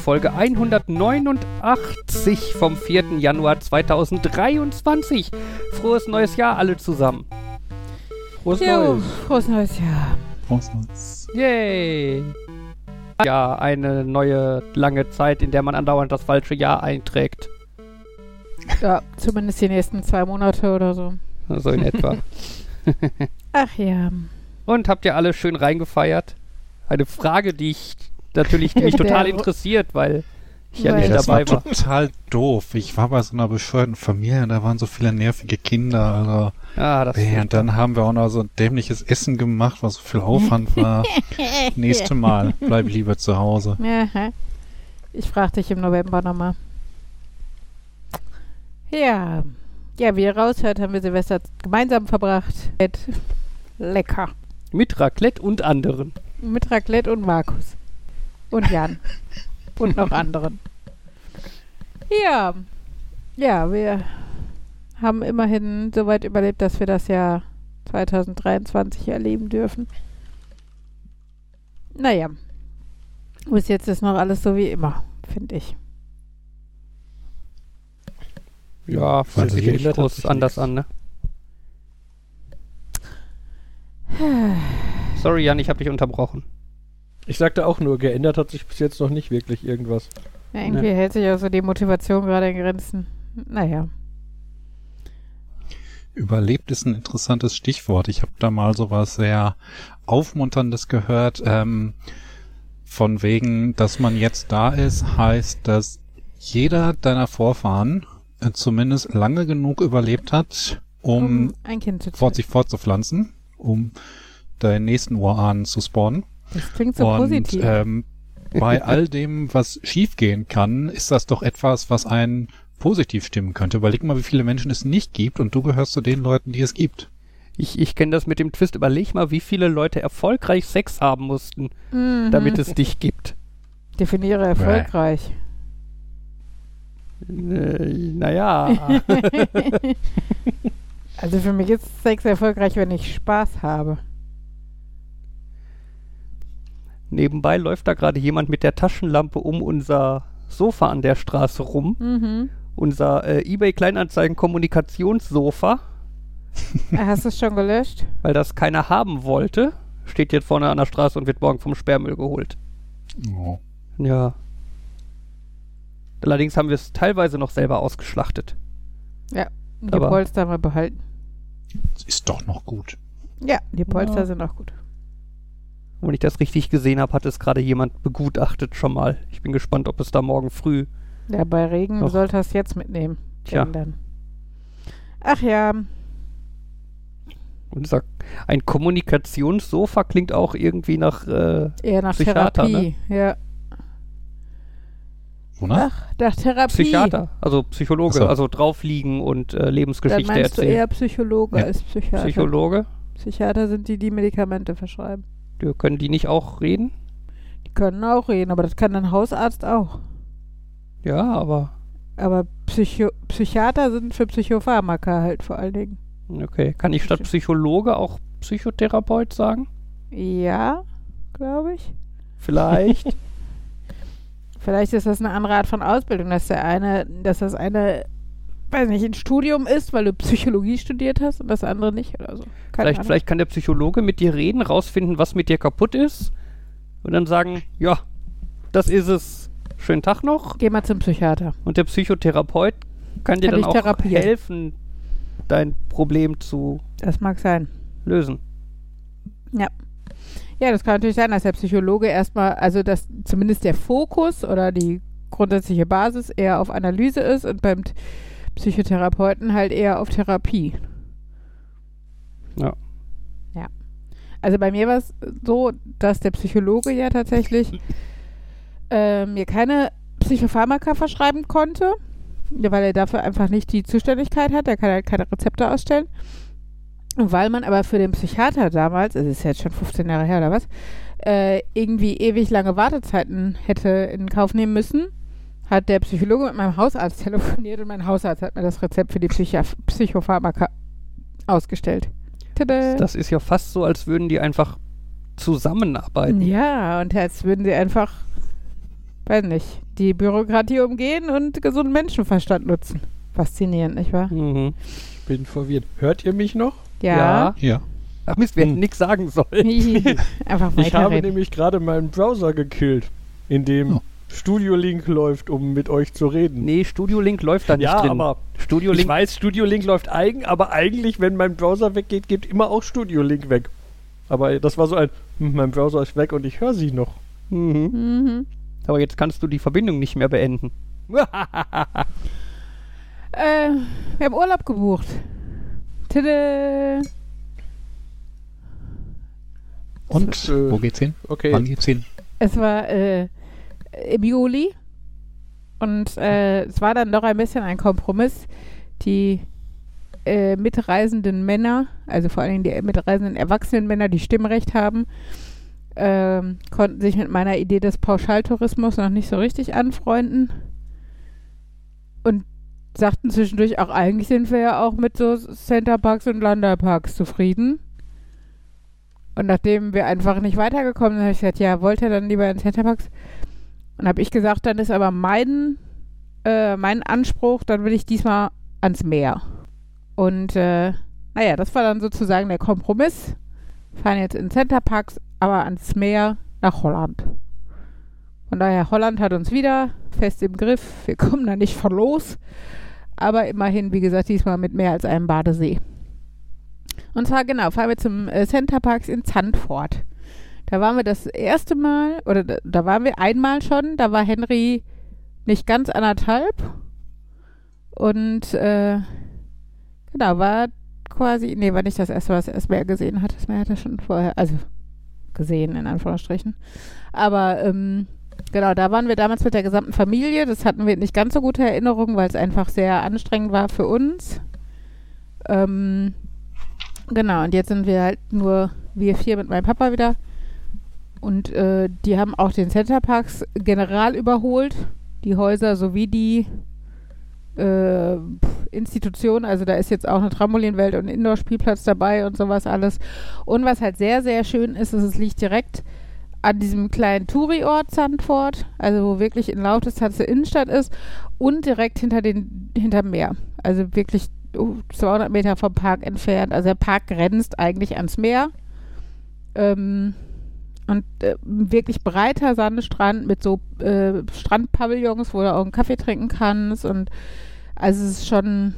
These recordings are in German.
Folge 189 vom 4. Januar 2023. Frohes neues Jahr alle zusammen. Frohes Jo, Neues. frohes neues Jahr. Frohes Neues. Yay! Ja, eine neue lange Zeit, in der man andauernd das falsche Jahr einträgt. Ja, zumindest die nächsten zwei Monate oder so. So in etwa. Ach ja. Und habt ihr alle schön reingefeiert? Eine Frage, die ich natürlich die mich total interessiert, weil ich ja nicht das dabei war war. total doof. Ich war bei so einer bescheuerten Familie, da waren so viele nervige Kinder. Also, Ah, das ja, und dann haben wir auch noch so ein dämliches Essen gemacht, was so viel Aufwand war. Nächste Mal, bleib lieber zu Hause. Ich frage dich im November nochmal. Ja. Ja, wie ihr raushört, haben wir Silvester gemeinsam verbracht. Lecker. mit Raclette und anderen. Mit Raclette und Markus. Und Jan. und noch anderen. Ja. Ja, wir haben immerhin so weit überlebt, dass wir das Jahr 2023 erleben dürfen. Naja. Bis jetzt ist noch alles so wie immer, finde ich. Ja, fühlt sich nicht groß sich anders nichts. an, ne? Sorry, Jan, ich habe dich unterbrochen. Ich sagte auch nur, geändert hat sich bis jetzt noch nicht wirklich irgendwas. Ja, irgendwie hält sich auch so die Motivation gerade in Grenzen. Naja. Überlebt ist ein interessantes Stichwort. Ich habe da mal so was sehr Aufmunterndes gehört. Ähm, von wegen, dass man jetzt da ist, heißt, dass jeder deiner Vorfahren äh, zumindest lange genug überlebt hat, um ein Kind zu fort, sich fortzupflanzen, um deinen nächsten Urahnen zu spawnen. Das klingt so Und positiv. ähm, bei all dem, was schiefgehen kann, ist das doch etwas, was einen positiv stimmen könnte. Überleg mal, wie viele Menschen es nicht gibt und du gehörst zu den Leuten, die es gibt. Ich, ich kenne das mit dem Twist. Überleg mal, wie viele Leute erfolgreich Sex haben mussten, Mhm. damit es dich gibt. Definiere erfolgreich. Äh, naja. also für mich ist Sex erfolgreich, wenn ich Spaß habe. Nebenbei läuft da gerade jemand mit der Taschenlampe um unser Sofa an der Straße rum. Mhm. Unser äh, eBay Kleinanzeigen Kommunikationssofa, Ah, Hast du es schon gelöscht? weil das keiner haben wollte. Steht jetzt vorne an der Straße und wird morgen vom Sperrmüll geholt. Oh. Ja. Allerdings haben wir es teilweise noch selber ausgeschlachtet. Die Aber- Polster mal behalten. Ist doch noch gut. Ja, die Polster Ja. sind auch gut. Und wenn ich das richtig gesehen habe, hat es gerade jemand begutachtet schon mal. Ich bin gespannt, ob es da morgen früh. Ja, bei Regen sollte es jetzt mitnehmen. Tja. Dann. Ach ja, Unser, ein Kommunikationssofa klingt auch irgendwie nach. Äh, eher nach Psychiater, Therapie. Ja. Wonach? Ach, nach Therapie. Psychiater, also Psychologe, so. also draufliegen und äh, Dann Lebensgeschichte meinst du erzählen. eher Psychologe Ja. als Psychiater. Psychologe? Psychiater sind die, die Medikamente verschreiben. Können die nicht auch reden? Die können auch reden, aber das kann ein Hausarzt auch. Ja, aber Aber Psycho Psychiater sind für Psychopharmaka halt vor allen Dingen. okay. Kann ich statt Psychologe auch Psychotherapeut sagen? Ja, glaube ich. Vielleicht. Vielleicht ist das eine andere Art von Ausbildung, dass der eine, dass das eine, weiß nicht, ein Studium ist, weil du Psychologie studiert hast und das andere nicht oder so. Keine vielleicht, Ahnung. vielleicht kann der Psychologe mit dir reden, rausfinden, was mit dir kaputt ist und dann sagen, ja, das ist es. Schönen Tag noch. Geh mal zum Psychiater. Und der Psychotherapeut kann dir Kann dann dich auch helfen, dein Problem zu Das mag sein. lösen. Ja, das kann natürlich sein, dass der Psychologe erstmal, also dass zumindest der Fokus oder die grundsätzliche Basis eher auf Analyse ist und beim Psychotherapeuten halt eher auf Therapie. Ja. Ja. Also bei mir war es so, dass der Psychologe ja tatsächlich äh, mir keine Psychopharmaka verschreiben konnte, weil er dafür einfach nicht die Zuständigkeit hat. Er kann halt keine Rezepte ausstellen. Und weil man aber für den Psychiater damals, es ist jetzt schon 15 Jahre her oder was, äh, irgendwie ewig lange Wartezeiten hätte in Kauf nehmen müssen, hat der Psychologe mit meinem Hausarzt telefoniert und mein Hausarzt hat mir das Rezept für die Psychi Psychopharmaka ausgestellt. Tada. Das ist ja fast so, als würden die einfach zusammenarbeiten. Ja, und als würden sie einfach weiß nicht, die Bürokratie umgehen und gesunden Menschenverstand nutzen. Faszinierend, nicht wahr? Mhm. Ich bin verwirrt. Hört ihr mich noch? Ja. Ja. Ach Mist, wir hätten Hm. nichts sagen sollen. Einfach Ich habe nämlich gerade meinen Browser gekillt, in dem Oh. Studio Link läuft, um mit euch zu reden. Nee, Studio Link läuft da nicht ja, drin. aber Studio ich Link. weiß, Studio Link läuft eigen, aber eigentlich, wenn mein Browser weggeht, geht immer auch Studio Link weg. Aber das war so ein, hm, mein Browser ist weg und ich höre sie noch. Mhm. Mhm. Aber jetzt kannst du die Verbindung nicht mehr beenden. Äh, wir haben Urlaub gebucht. Tada. Und Äh, wo geht's hin? Okay. Wann geht's hin? Es war äh, im Juli und äh, es war dann doch ein bisschen ein Kompromiss. Die äh, mitreisenden Männer, also vor allen Dingen die mitreisenden erwachsenen Männer, die Stimmrecht haben, ähm, konnten sich mit meiner Idee des Pauschaltourismus noch nicht so richtig anfreunden und sagten zwischendurch auch, eigentlich sind wir ja auch mit so Centerparks und Landerparks zufrieden. Und nachdem wir einfach nicht weitergekommen sind, habe ich gesagt, ja, wollt ihr dann lieber in Centerparks? Und habe ich gesagt, dann ist aber mein, äh, mein Anspruch, dann will ich diesmal ans Meer. Und äh, naja, das war dann sozusagen der Kompromiss. Fahren jetzt in Centerparks, aber ans Meer nach Holland. Von daher, Holland hat uns wieder fest im Griff. Wir kommen da nicht von los. Aber immerhin, wie gesagt, diesmal mit mehr als einem Badesee. Und zwar, genau, fahren wir zum äh, Centerparks in Zandvoort. Da waren wir das erste Mal, oder da, da waren wir einmal schon, da war Henry nicht ganz anderthalb. Und äh, genau, war quasi, nee, war nicht das erste, was er Meer gesehen hat. Das Meer hat er schon vorher, also gesehen, in Anführungsstrichen. Aber ähm, genau, da waren wir damals mit der gesamten Familie. Das hatten wir nicht ganz so gute Erinnerungen, weil es einfach sehr anstrengend war für uns. Ähm, genau, und jetzt sind wir halt nur wir vier mit meinem Papa wieder. Und äh, die haben auch den Centerparks general überholt. Die Häuser sowie die äh, Institutionen. Also da ist jetzt auch eine Trampolinwelt und ein Indoor-Spielplatz dabei und sowas alles. Und was halt sehr, sehr schön ist, ist, es liegt direkt an diesem kleinen Touri-Ort Sandford, also wo wirklich in Lautestation Innenstadt ist und direkt hinter den hinterm Meer. Also wirklich uh, 200 Meter vom Park entfernt. Also der Park grenzt eigentlich ans Meer. Ähm, und äh, wirklich breiter Sandstrand mit so äh, Strandpavillons, wo du auch einen Kaffee trinken kannst. Und also es ist schon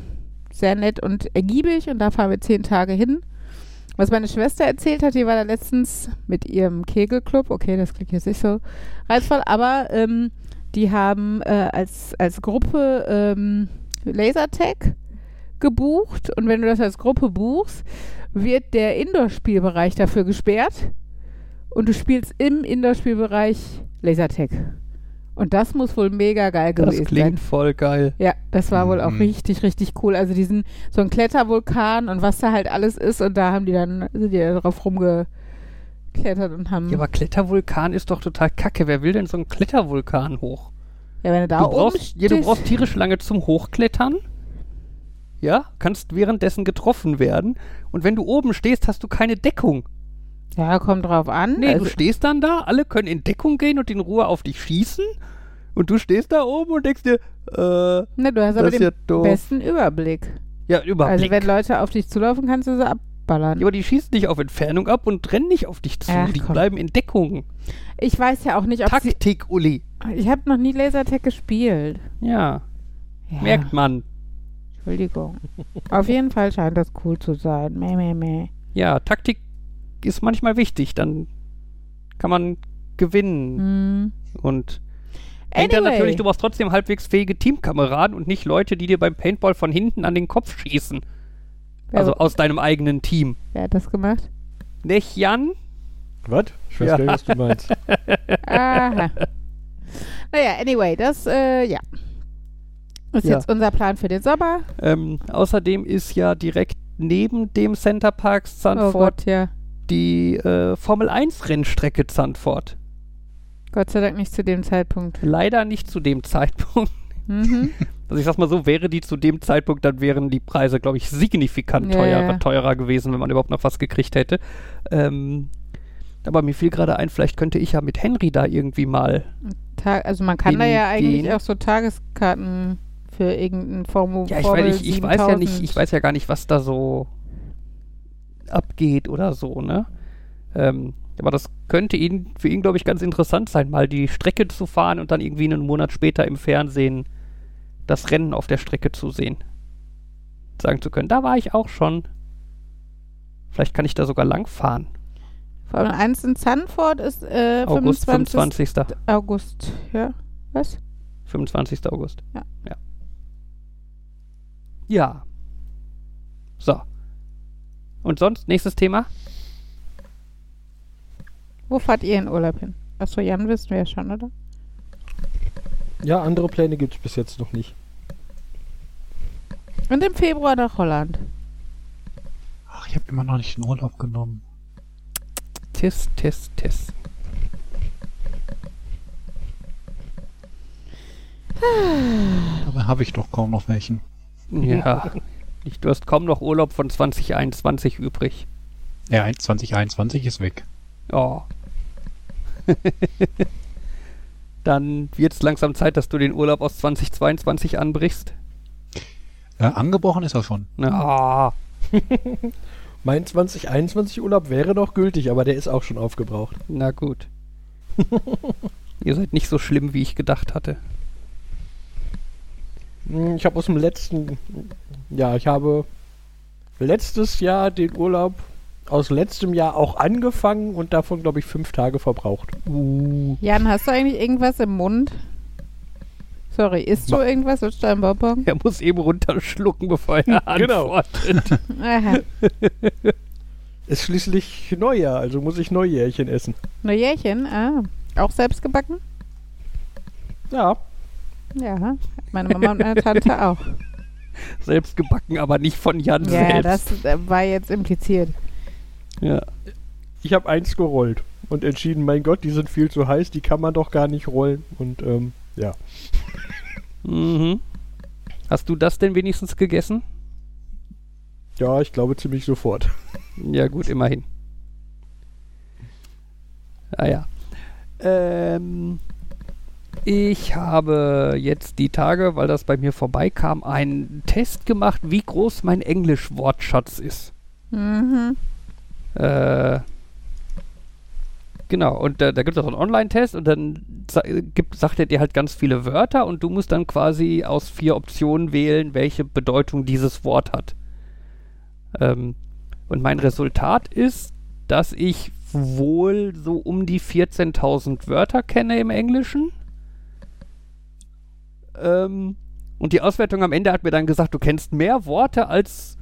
sehr nett und ergiebig und da fahren wir zehn Tage hin. Was meine Schwester erzählt hat, die war da letztens mit ihrem Kegelclub, okay, das klingt jetzt nicht so reizvoll, aber ähm, die haben äh, als, als Gruppe ähm, Lasertag gebucht und wenn du das als Gruppe buchst, wird der Indoor-Spielbereich dafür gesperrt und du spielst im Indoor-Spielbereich Lasertag. Und das muss wohl mega geil Das gewesen sein. klingt voll geil. Ja, das war wohl auch Mhm. richtig, richtig cool. Also diesen, so ein Klettervulkan und was da halt alles ist und da haben die dann, sind die da drauf rumgeklettert und haben, Ja, aber Klettervulkan ist doch total kacke. Wer will denn so einen Klettervulkan hoch? ja, wenn du da du brauchst, ja, du brauchst tierisch lange zum Hochklettern. Ja, kannst währenddessen getroffen werden. Und wenn du oben stehst, hast du keine Deckung. Ja, kommt drauf an. Nee, also, du stehst dann da, alle können in Deckung gehen und in Ruhe auf dich schießen. Und du stehst da oben und denkst dir, äh, ne, du hast aber den ja besten Überblick. Ja, Überblick. Also wenn Leute auf dich zulaufen, kannst du sie abballern. ja, aber die schießen nicht auf Entfernung ab und rennen nicht auf dich zu. Ach, die komm. bleiben in Deckung. Ich weiß ja auch nicht, ob Taktik, Uli. ich habe noch nie Lasertag gespielt. Ja, Ja, merkt man. Entschuldigung. auf jeden Fall scheint das cool zu sein. Meh, meh, meh. Ja, Taktik ist manchmal wichtig. Dann kann man gewinnen. Hm. Und hängt dann Anyway. natürlich, du brauchst trotzdem halbwegs fähige Teamkameraden und nicht Leute, die dir beim Paintball von hinten an den Kopf schießen. Wer- Also aus deinem eigenen Team. Wer hat das gemacht? Nicht Jan? Was? Ich weiß Ja. gar nicht, was du meinst. Aha. naja, anyway, das, äh, ja. Ist Ja. jetzt unser Plan für den Sommer. Ähm, außerdem ist ja direkt neben dem Center Park Oh Zandvoort Gott, ja. Die äh, Formel 1 Rennstrecke Zandvoort. Gott sei Dank nicht zu dem Zeitpunkt. Leider nicht zu dem Zeitpunkt. Mhm. Also ich sag's mal so, wäre die zu dem Zeitpunkt, dann wären die Preise, glaube ich, signifikant Ja, teurer, ja. teurer gewesen, wenn man überhaupt noch was gekriegt hätte. Ähm, aber mir fiel gerade ein, vielleicht könnte ich ja mit Henry da irgendwie mal Tag, also man kann da ja eigentlich den- auch so Tageskarten für irgendein Formu Ja, ich, Formel weiß, ich, ich weiß ja nicht, 7000. ich weiß ja gar nicht, was da so abgeht oder so, ne? Ähm, aber das könnte ihn, für ihn, glaube ich, ganz interessant sein, mal die Strecke zu fahren und dann irgendwie einen Monat später im Fernsehen das Rennen auf der Strecke zu sehen. Sagen zu können, da war ich auch schon. Vielleicht kann ich da sogar lang fahren. Formel 1 in Zandvoort ist äh, August 25. 25. August. Ja, was? 25. August. Ja. Ja. Ja. So. Und sonst, nächstes Thema? Wo fahrt ihr in Urlaub hin? Achso, Jan wissen wir ja schon, oder? Ja, andere Pläne gibt es bis jetzt noch nicht. Und im Februar nach Holland. Ach, ich habe immer noch nicht den Urlaub genommen. Tis, tis, tis. Aber habe ich doch kaum noch welchen. Ja. Ich, du hast kaum noch Urlaub von 2021 übrig. Ja, 2021 ist weg. Oh. Dann wird es langsam Zeit, dass du den Urlaub aus 2022 anbrichst. Äh, angebrochen ist er schon. Na, Mein 2021 Urlaub wäre noch gültig, aber der ist auch schon aufgebraucht. na gut. Ihr seid nicht so schlimm, wie ich gedacht hatte. Hm, Ich habe aus dem letzten, ja, ich habe letztes Jahr den Urlaub aus letztem Jahr auch angefangen und davon, glaube ich, fünf Tage verbraucht. Uh. Jan, hast du eigentlich irgendwas im Mund? Sorry, isst du Ma- irgendwas? Willst du einen Bonbon? Er muss eben runterschlucken, bevor er Genau. antwortet. Aha. Ist schließlich Neujahr, also muss ich Neujährchen essen. Neujährchen, ah. Auch selbst gebacken? Ja, Ja, meine Mama und meine Tante auch. Selbst gebacken, aber nicht von Jan Ja, selbst. das äh, war jetzt impliziert. Ja. ich habe eins gerollt und entschieden, mein Gott, die sind viel zu heiß, die kann man doch gar nicht rollen. Und ähm, ja, Mhm. Hast du das denn wenigstens gegessen? ja, ich glaube ziemlich sofort. Ja, gut, immerhin. Ah ja. Ähm, ich habe jetzt die Tage, weil das bei mir vorbeikam, einen Test gemacht, wie groß mein Englisch-Wortschatz ist. Mhm. Äh, genau, und da, da gibt es auch einen Online-Test und dann gibt, sagt er dir halt ganz viele Wörter und du musst dann quasi aus vier Optionen wählen, welche Bedeutung dieses Wort hat. Ähm, und mein Resultat ist, dass ich wohl so um die 14.000 Wörter kenne im Englischen. Ähm, und die Auswertung am Ende hat mir dann gesagt, du kennst mehr Worte als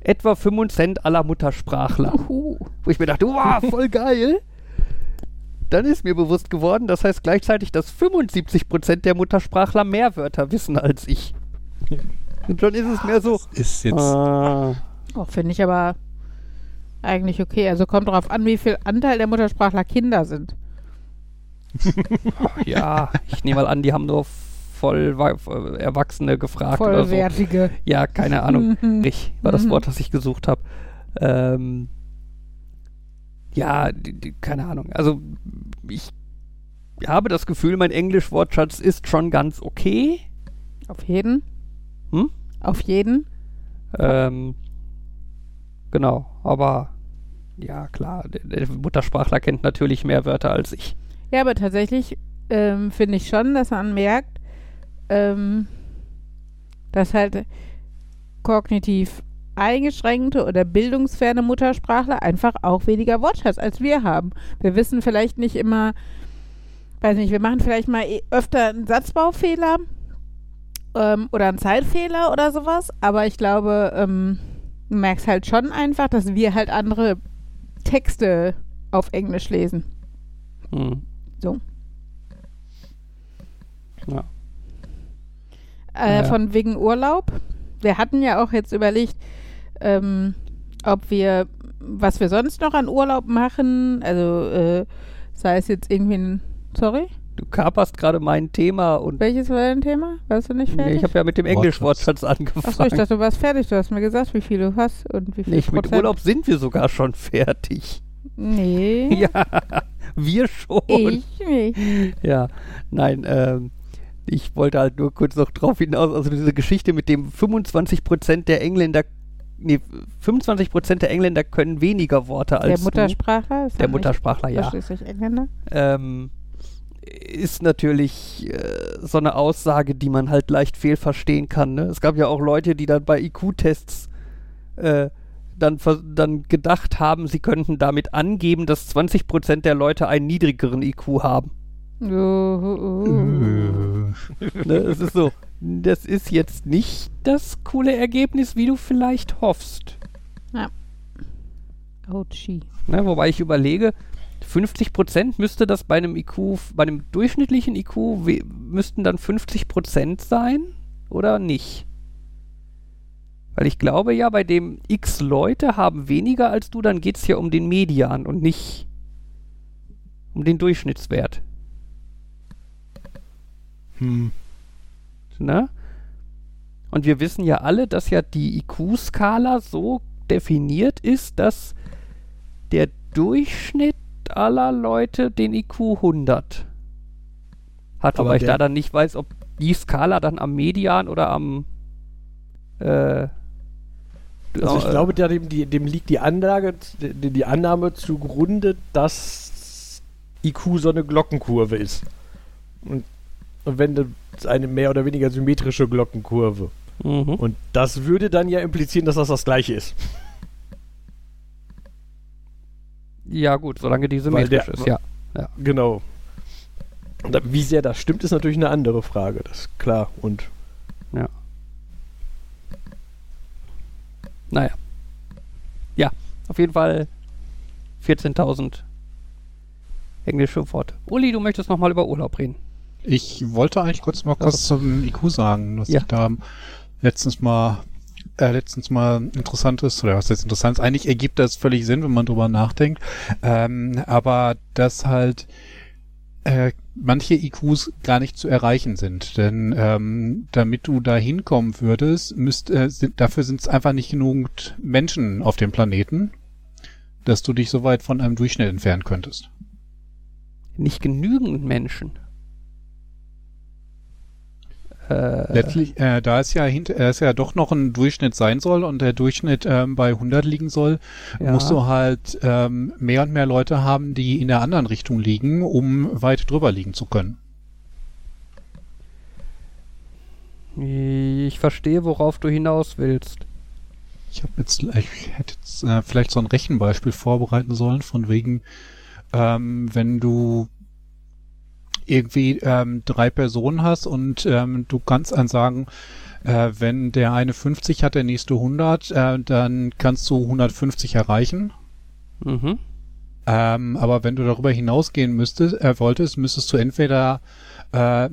etwa 25 aller Muttersprachler. Uhu. Wo ich mir dachte, wow, voll geil. Dann ist mir bewusst geworden, das heißt gleichzeitig, dass 75% der Muttersprachler mehr Wörter wissen als ich. Und schon ist es mehr so. Ist jetzt. Ah, Oh, Finde ich aber eigentlich okay. Also kommt darauf an, wie viel Anteil der Muttersprachler Kinder sind. ja, ich nehme mal an, die haben nur voll wa- Erwachsene gefragt oder so. Vollwertige. Ja, keine Ahnung. Mhm. Ich war das Mhm. Wort, das ich gesucht habe. Ähm, ja, die, die, keine Ahnung. Also ich habe das Gefühl, mein Englisch-Wortschatz ist schon ganz okay. Auf jeden. Hm? Auf jeden. Ähm, genau, aber ja, klar, der, der Muttersprachler kennt natürlich mehr Wörter als ich. Ja, aber tatsächlich ähm, finde ich schon, dass man merkt, ähm, dass halt kognitiv eingeschränkte oder bildungsferne Muttersprachler einfach auch weniger Wortschatz als wir haben. Wir wissen vielleicht nicht immer, weiß nicht, wir machen vielleicht mal eh öfter einen Satzbaufehler ähm, oder einen Zeitfehler oder sowas, aber ich glaube, ähm, du merkst halt schon einfach, dass wir halt andere Texte auf Englisch lesen. Hm. So. Ja. Äh, Ja. Von wegen Urlaub. Wir hatten ja auch jetzt überlegt, ähm, ob wir, was wir sonst noch an Urlaub machen. Also äh, sei es jetzt irgendwie ein, sorry, Du kaperst gerade mein Thema und welches war dein Thema? Warst du nicht nee, fertig? ich habe ja mit dem Wortschatz. Englisch-Wortschatz angefangen. Achso, ich dachte, du warst fertig. Du hast mir gesagt, wie viel du hast und wie viel Nicht mit Prozent. Urlaub sind wir sogar schon fertig. Nee. Ja, Wir schon. Ich nicht. Ja, nein, ähm, ich wollte halt nur kurz noch drauf hinaus, also diese Geschichte mit dem 25% der Engländer, nee, 25% der Engländer können weniger Worte als Der. Muttersprachler? Ist Der Muttersprachler, ja. Ausschließlich Engländer? ähm, ist natürlich äh, so eine Aussage, die man halt leicht fehlverstehen kann. Ne? Es gab ja auch Leute, die dann bei IQ-Tests äh, dann, dann gedacht haben, sie könnten damit angeben, dass 20% der Leute einen niedrigeren IQ haben. Ne? Es ist so, das ist jetzt nicht das coole Ergebnis, wie du vielleicht hoffst. Ouchie. Ne? Wobei ich überlege, 50% müsste das bei einem IQ, bei einem durchschnittlichen IQ, müssten dann 50% sein oder nicht? Weil ich glaube ja, bei dem x Leute haben weniger als du, dann geht es ja um den Median und nicht um den Durchschnittswert. Hm. Ne? Und wir wissen ja alle, dass ja die IQ-Skala so definiert ist, dass der Durchschnitt aller Leute den IQ 100 hat. Aber Wobei ich da dann nicht weiß, ob die Skala dann am Median oder am äh, Also ich äh, glaube, dem, dem liegt die Anlage, die, die Annahme zugrunde, dass IQ so eine Glockenkurve ist. Und, und wenn das eine mehr oder weniger symmetrische Glockenkurve. mhm. Und das würde dann ja implizieren, dass das das gleiche ist. Ja gut, solange die Weil der- symmetrisch ist, ja. Genau. Und da, wie sehr das stimmt, ist natürlich eine andere Frage. Das ist klar. Und Naja. Ja, auf jeden Fall 14.000 englische Worte. Uli, du möchtest nochmal über Urlaub reden. Ich wollte eigentlich kurz mal was zum IQ sagen, dass Ja. ich da letztens mal äh, letztens mal interessantes, oder was jetzt interessant ist, eigentlich ergibt das völlig Sinn, wenn man drüber nachdenkt, ähm, aber dass halt äh, manche IQs gar nicht zu erreichen sind, denn ähm, damit du da hinkommen würdest, müsst, äh, sind, dafür sind es einfach nicht genug Menschen auf dem Planeten, dass du dich so weit von einem Durchschnitt entfernen könntest. Nicht genügend Menschen. Äh, Letztlich, äh, da es ja hint, äh, es ja doch noch ein Durchschnitt sein soll und der Durchschnitt ähm, bei 100 liegen soll, ja. musst du halt ähm, mehr und mehr Leute haben, die in der anderen Richtung liegen, um weit drüber liegen zu können. Ich verstehe, worauf du hinaus willst. Ich habe jetzt, ich hätte jetzt äh, vielleicht so ein Rechenbeispiel vorbereiten sollen, von wegen, ähm, wenn du irgendwie ähm, drei Personen hast und ähm, du kannst dann sagen, äh, wenn der eine 50 hat, der nächste 100, äh, dann kannst du 150 erreichen. Mhm. Ähm, aber wenn du darüber hinausgehen müsstest, äh, wolltest, müsstest du entweder äh,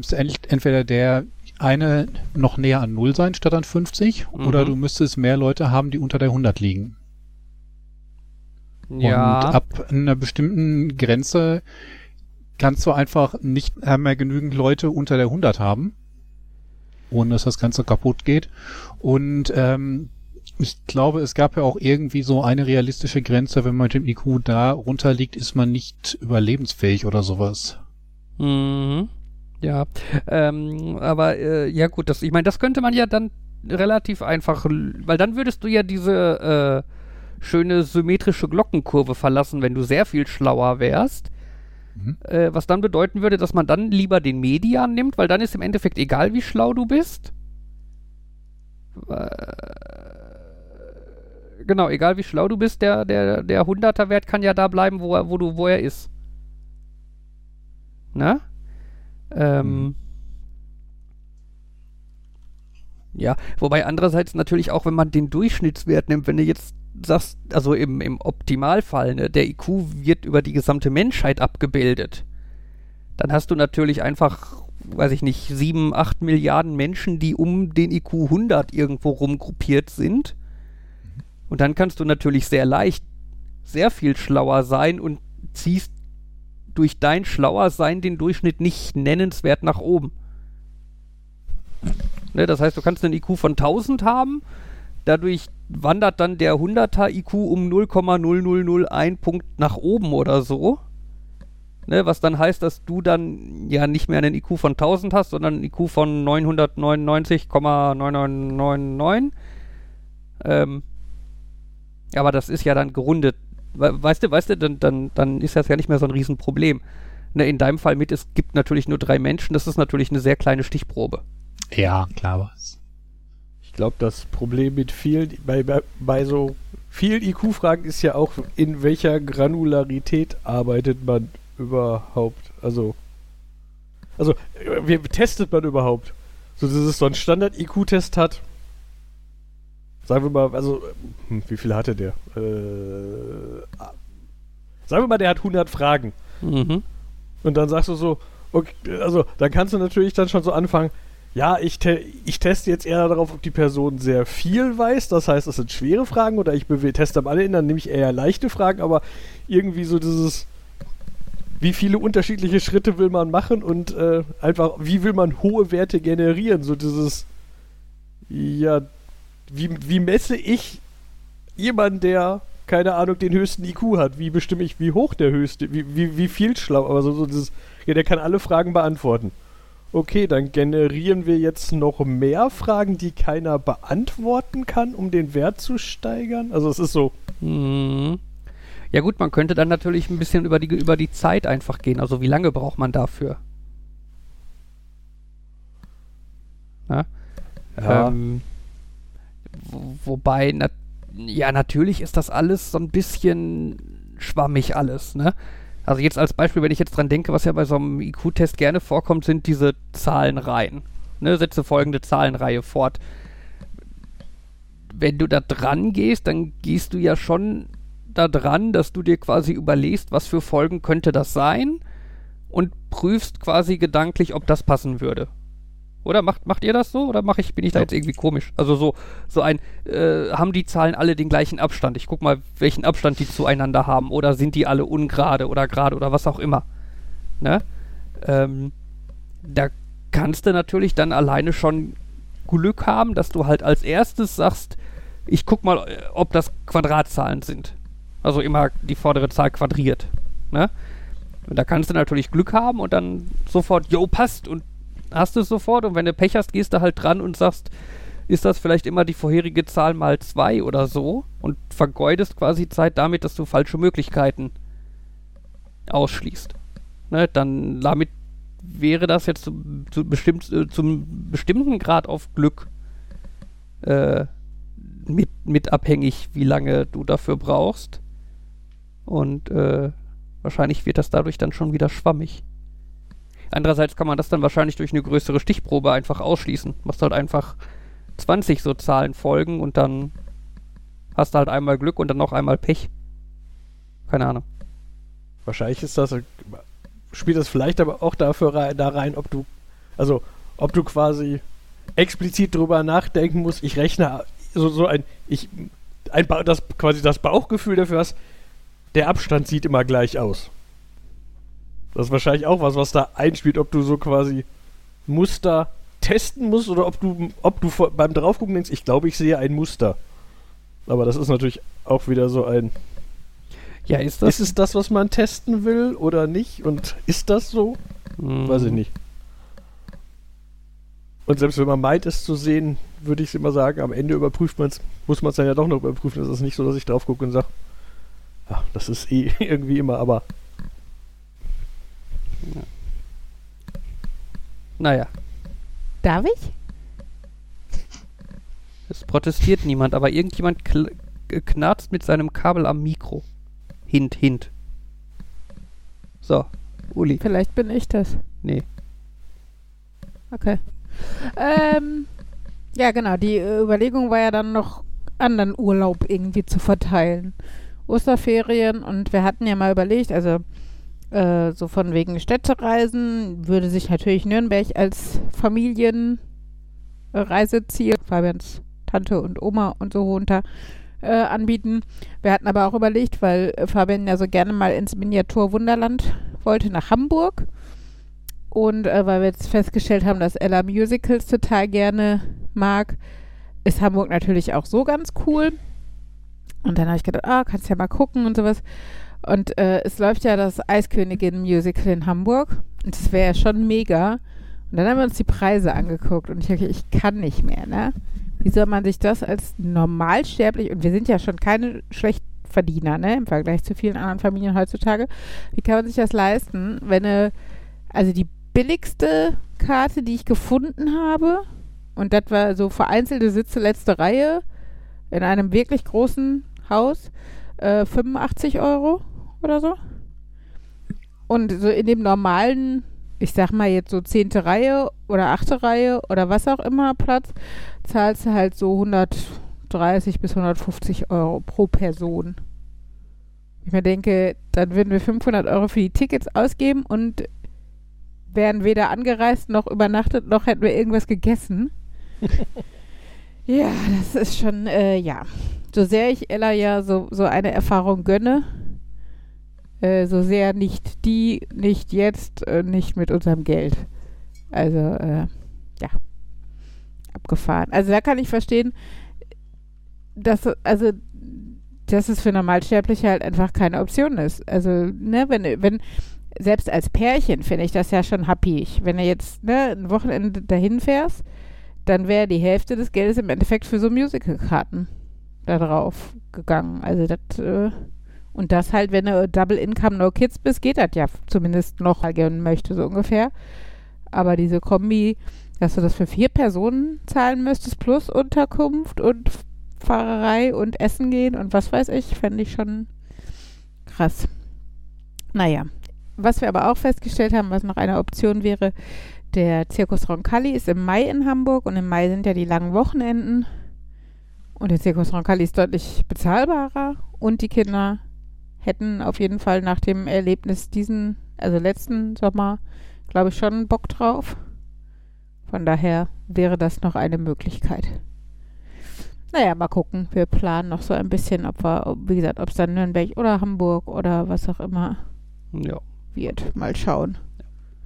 entweder der eine noch näher an Null sein statt an 50 oder Mhm. du müsstest mehr Leute haben, die unter der 100 liegen. Ja. Und ab einer bestimmten Grenze kannst du einfach nicht mehr genügend Leute unter der 100 haben, ohne dass das Ganze kaputt geht. Und ähm, ich glaube, es gab ja auch irgendwie so eine realistische Grenze, wenn man mit dem IQ da runterliegt, ist man nicht überlebensfähig oder sowas. Mhm. Ja, ähm, aber äh, ja gut, das, ich meine, das könnte man ja dann relativ einfach, weil dann würdest du ja diese äh, schöne symmetrische Glockenkurve verlassen, wenn du sehr viel schlauer wärst. Mhm. Äh, was dann bedeuten würde, dass man dann lieber den Median nimmt, weil dann ist im Endeffekt egal, wie schlau du bist. Äh, genau, egal wie schlau du bist, der, der, der 100er-Wert kann ja da bleiben, wo er, wo du, wo er ist. Ne? Ähm. Mhm. Ja, wobei andererseits natürlich auch, wenn man den Durchschnittswert nimmt, wenn du jetzt sagst, also im, im Optimalfall, ne, der IQ wird über die gesamte Menschheit abgebildet, dann hast du natürlich einfach, weiß ich nicht, sieben, acht Milliarden Menschen, die um den IQ 100 irgendwo rumgruppiert sind. Und dann kannst du natürlich sehr leicht sehr viel schlauer sein und ziehst durch dein Schlauersein den Durchschnitt nicht nennenswert nach oben. Ne, das heißt, du kannst einen IQ von 1000 haben, dadurch wandert dann der 100er IQ um 0,0001 Punkt nach oben oder so. Ne, was dann heißt, dass du dann ja nicht mehr einen IQ von 1000 hast, sondern einen IQ von 999,9999. Ähm, aber das ist ja dann gerundet. We weißt du, weißt du, dann, dann, dann ist das ja nicht mehr so ein Riesenproblem. Ne, in deinem Fall mit, es gibt natürlich nur drei Menschen, das ist natürlich eine sehr kleine Stichprobe. Ja, klar was. Ich glaube, das Problem mit vielen, bei, bei, bei so vielen IQ-Fragen ist ja auch, in welcher Granularität arbeitet man überhaupt? Also, also, äh, wie testet man überhaupt? So, dass es so einen Standard-IQ-Test hat. Sagen wir mal, also, hm, wie viel hatte der? Äh, sagen wir mal, der hat 100 Fragen. Mhm. Und dann sagst du so, okay, also dann kannst du natürlich dann schon so anfangen, ja, ich, te ich teste jetzt eher darauf, ob die Person sehr viel weiß, das heißt, das sind schwere Fragen, oder ich teste am in, dann nehme ich eher leichte Fragen, aber irgendwie so dieses, wie viele unterschiedliche Schritte will man machen und äh, einfach, wie will man hohe Werte generieren, so dieses, ja, wie, wie messe ich jemanden, der keine Ahnung, den höchsten IQ hat. Wie bestimme ich, wie hoch der höchste, wie, wie, wie viel schlau, aber so, so dieses, ja, der kann alle Fragen beantworten. Okay, dann generieren wir jetzt noch mehr Fragen, die keiner beantworten kann, um den Wert zu steigern. Also es ist so. Mhm. Ja gut, man könnte dann natürlich ein bisschen über die, über die Zeit einfach gehen. Also wie lange braucht man dafür? Na? Ja. Ähm, wo, wobei, na, ja, natürlich ist das alles so ein bisschen schwammig alles, ne? Also jetzt als Beispiel, wenn ich jetzt dran denke, was ja bei so einem IQ-Test gerne vorkommt, sind diese Zahlenreihen. Ne, setze folgende Zahlenreihe fort. Wenn du da dran gehst, dann gehst du ja schon da dran, dass du dir quasi überlegst, was für Folgen könnte das sein und prüfst quasi gedanklich, ob das passen würde. Oder macht, macht ihr das so? Oder mach ich, bin ich da Ja. jetzt irgendwie komisch? Also so, so ein, äh, haben die Zahlen alle den gleichen Abstand? Ich guck mal, welchen Abstand die zueinander haben. Oder sind die alle ungerade oder gerade oder was auch immer. Ne? Ähm, da kannst du natürlich dann alleine schon Glück haben, dass du halt als erstes sagst, ich guck mal, äh, ob das Quadratzahlen sind. Also immer die vordere Zahl quadriert. Ne? Und da kannst du natürlich Glück haben und dann sofort, jo, passt und hast du es sofort und wenn du Pech hast, gehst du halt dran und sagst, ist das vielleicht immer die vorherige Zahl mal zwei oder so und vergeudest quasi Zeit damit, dass du falsche Möglichkeiten ausschließt. Ne, dann damit wäre das jetzt zu, zu bestimmt, äh, zum bestimmten Grad auf Glück äh, mit, mit abhängig, wie lange du dafür brauchst. Und äh, wahrscheinlich wird das dadurch dann schon wieder schwammig. Andererseits kann man das dann wahrscheinlich durch eine größere Stichprobe einfach ausschließen. Machst halt einfach 20 so Zahlen folgen und dann hast du halt einmal Glück und dann noch einmal Pech. Keine Ahnung. Wahrscheinlich ist das, spielt das vielleicht aber auch dafür rein, da rein, ob du, also, ob du quasi explizit drüber nachdenken musst, ich rechne so, so ein, ich, ein, das quasi das Bauchgefühl dafür hast, der Abstand sieht immer gleich aus. Das ist wahrscheinlich auch was, was da einspielt, ob du so quasi Muster testen musst oder ob du, ob du vor- beim Draufgucken denkst, ich glaube, ich sehe ein Muster. Aber das ist natürlich auch wieder so ein, Ja, ist das? ist es das, was man testen will oder nicht? Und ist das so? Hm. Weiß ich nicht. Und selbst wenn man meint, es zu sehen, würde ich immer sagen, am Ende überprüft man es, muss man es dann ja doch noch überprüfen. Es ist nicht so, dass ich drauf gucke und sage, ja, das ist eh irgendwie immer, aber Naja, Darf ich? es protestiert niemand, aber irgendjemand äh, knarzt mit seinem Kabel am Mikro. Hint, hint. So, Uli. Vielleicht bin ich das. Nee. Okay. Ähm, ja, genau. Die äh, Überlegung war ja dann noch anderen Urlaub irgendwie zu verteilen. Osterferien und wir hatten ja mal überlegt, also äh, so von wegen Städtereisen würde sich natürlich Nürnberg als Familienreiseziel, Fabians Tante und Oma und so runter äh, anbieten. Wir hatten aber auch überlegt, weil Fabian ja so gerne mal ins Miniatur-Wunderland wollte, nach Hamburg. Und äh, weil wir jetzt festgestellt haben, dass Ella Musicals total gerne mag, ist Hamburg natürlich auch so ganz cool. Und dann habe ich gedacht, ah, kannst ja mal gucken und sowas. Und äh, es läuft ja das Eiskönigin-Musical in Hamburg. Und das wäre ja schon mega. Und dann haben wir uns die Preise angeguckt. Und ich denke, ich kann nicht mehr, ne? Wie soll man sich das als normalsterblich, und wir sind ja schon keine Schlechtverdiener, ne? Im Vergleich zu vielen anderen Familien heutzutage. Wie kann man sich das leisten, wenn eine, also die billigste Karte, die ich gefunden habe, und das war so vereinzelte Sitze letzte Reihe in einem wirklich großen Haus, äh, 85 Euro oder so. Und so in dem normalen, ich sag mal jetzt so zehnte Reihe oder achte Reihe oder was auch immer Platz, zahlst du halt so 130 bis 150 Euro pro Person. Ich mir denke, dann würden wir 500 Euro für die Tickets ausgeben und wären weder angereist noch übernachtet, noch hätten wir irgendwas gegessen. ja, das ist schon, äh, ja. So sehr ich Ella ja so, so eine Erfahrung gönne, äh, so sehr nicht die, nicht jetzt, äh, nicht mit unserem Geld. Also, äh, ja. Abgefahren. Also da kann ich verstehen, dass, also, dass es für Normalsterbliche halt einfach keine Option ist. Also, ne, wenn, wenn, selbst als Pärchen finde ich das ja schon happig. Wenn du jetzt ne, ein Wochenende dahin fährst, dann wäre die Hälfte des Geldes im Endeffekt für so Musical-Karten drauf gegangen. Also das, äh, und das halt, wenn du Double Income No Kids bist, geht das ja zumindest noch gönnen möchte, so ungefähr. Aber diese Kombi, dass du das für vier Personen zahlen müsstest, plus Unterkunft und Fahrerei und Essen gehen und was weiß ich, fände ich schon krass. Naja, was wir aber auch festgestellt haben, was noch eine Option wäre, der Zirkus Roncalli ist im Mai in Hamburg und im Mai sind ja die langen Wochenenden. Und der Zirkus Roncalli ist deutlich bezahlbarer und die Kinder hätten auf jeden Fall nach dem Erlebnis diesen, also letzten Sommer, glaube ich, schon Bock drauf. Von daher wäre das noch eine Möglichkeit. Naja, mal gucken. Wir planen noch so ein bisschen, ob wir, wie gesagt, ob es dann Nürnberg oder Hamburg oder was auch immer Ja. wird. Mal schauen.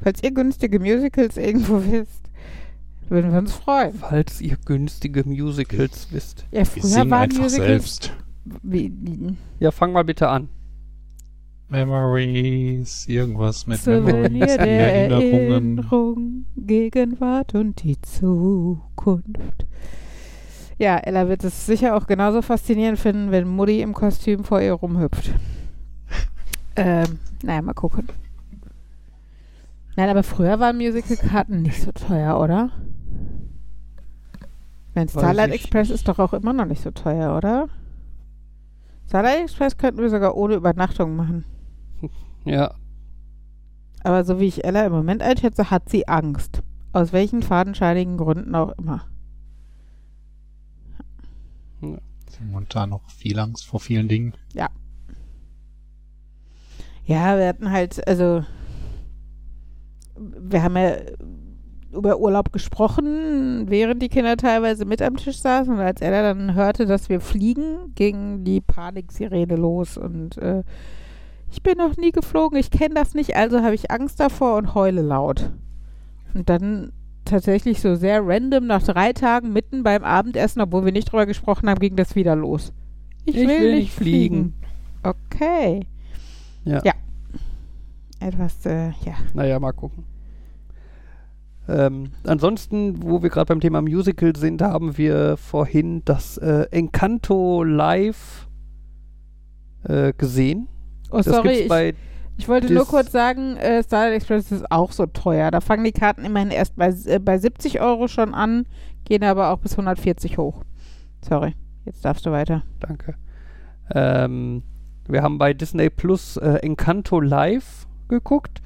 Falls ihr günstige Musicals irgendwo wisst, würden wir uns freuen. Falls ihr günstige Musicals wisst. Ja, Wir früher singen waren einfach Musicals. selbst. Wie, Ja, fang mal bitte an. Memories, irgendwas mit Souvenir Memories, die der Erinnerungen. Erinnerung, Gegenwart und die Zukunft. Ja, Ella wird es sicher auch genauso faszinierend finden, wenn Mutti im Kostüm vor ihr rumhüpft. ähm, naja, mal gucken. Nein, aber früher waren Musical-Karten nicht so teuer, oder? Wenn Starlight Express ist doch auch immer noch nicht so teuer, oder? Starlight Express könnten wir sogar ohne Übernachtung machen. Ja, Aber so wie ich Ella im Moment einschätze, hat sie Angst. Aus welchen fadenscheinigen Gründen auch immer. Und da noch viel Angst vor vielen Dingen. Ja, wir hatten halt, also, wir haben ja über Urlaub gesprochen, während die Kinder teilweise mit am Tisch saßen. Und als Ella dann hörte, dass wir fliegen, ging die Paniksirene los. Und äh, ich bin noch nie geflogen, ich kenne das nicht, also habe ich Angst davor und heule laut. Und dann tatsächlich so sehr random nach drei Tagen mitten beim Abendessen, obwohl wir nicht drüber gesprochen haben, ging das wieder los. Ich, will, nicht fliegen. Okay. ja. Ja. Etwas, äh, ja. Naja, mal gucken. Ähm, ansonsten, wo wir gerade beim Thema Musical sind, haben wir vorhin das äh, Encanto live äh, gesehen. Oh, Das sorry, ich, ich wollte nur kurz sagen, äh, Starlight Express ist auch so teuer. Da fangen die Karten immerhin erst bei, äh, bei 70 Euro schon an, gehen aber auch bis 140 hoch. Sorry, jetzt darfst du weiter. Danke. Ähm, wir haben bei Disney Plus äh, Encanto Live geguckt.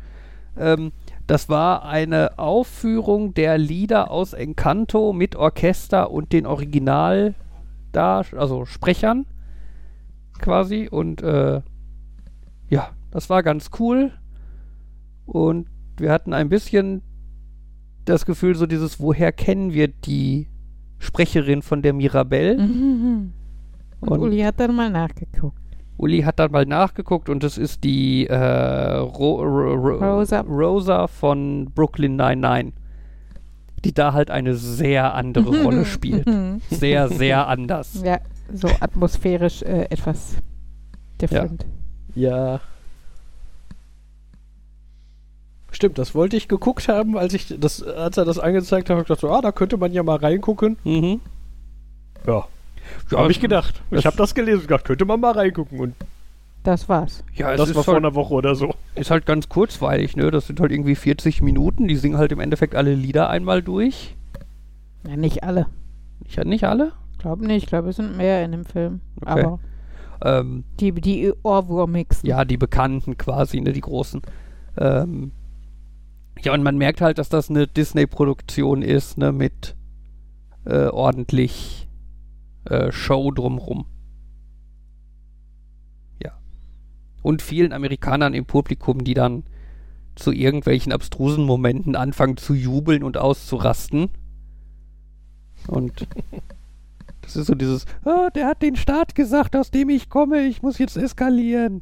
Ähm, das war eine Aufführung der Lieder aus Encanto mit Orchester und den Original da, also Sprechern quasi. Und äh, ja, das war ganz cool. Und wir hatten ein bisschen das Gefühl, so dieses, woher kennen wir die Sprecherin von der Mirabelle? Mhm. Und, Und- Uli hat dann mal nachgeguckt. Uli hat dann mal nachgeguckt und es ist die äh, Ro Ro Ro Rosa. Rosa von Brooklyn 99, die da halt eine sehr andere Rolle spielt. Sehr, sehr anders. Ja, so atmosphärisch äh, etwas different. Ja. Stimmt, das wollte ich geguckt haben, als ich das, als er das angezeigt hat, habe ich gedacht so, ah, da könnte man ja mal reingucken. Mhm. Ja, Ja, habe ich gedacht. Ich habe das gelesen und gedacht, könnte man mal reingucken. Und Das war's. Ja, es das ist, war vor halt, einer Woche oder so. ist halt ganz kurzweilig, ne? Das sind halt irgendwie 40 Minuten. Die singen halt im Endeffekt alle Lieder einmal durch. Ja, nicht alle. Ich nicht alle. Glaube nicht. Ich glaube, es sind mehr in dem Film. Okay. Aber Ähm, die, die Ohrwurmigsten. ja, die Bekannten quasi, ne? Die großen. Ähm, ja, und man merkt halt, dass das eine Disney-Produktion ist, ne? Mit äh, ordentlich äh, Show drumrum. Ja. Und vielen Amerikanern im Publikum, die dann zu irgendwelchen abstrusen Momenten anfangen zu jubeln und auszurasten. Und das ist so dieses, ah, der hat den Staat gesagt, aus dem ich komme, ich muss jetzt eskalieren.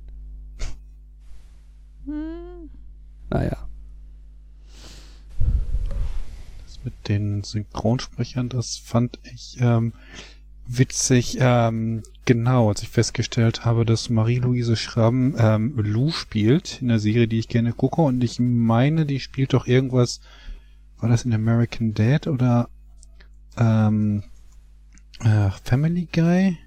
Hm. Naja. Das mit den Synchronsprechern, das fand ich ähm, witzig. Ähm, genau, als ich festgestellt habe, dass Marie-Louise Schramm ähm, Lou spielt in der Serie, die ich gerne gucke. Und ich meine, die spielt doch irgendwas. War das in American Dad oder ähm, äh, Family Guy?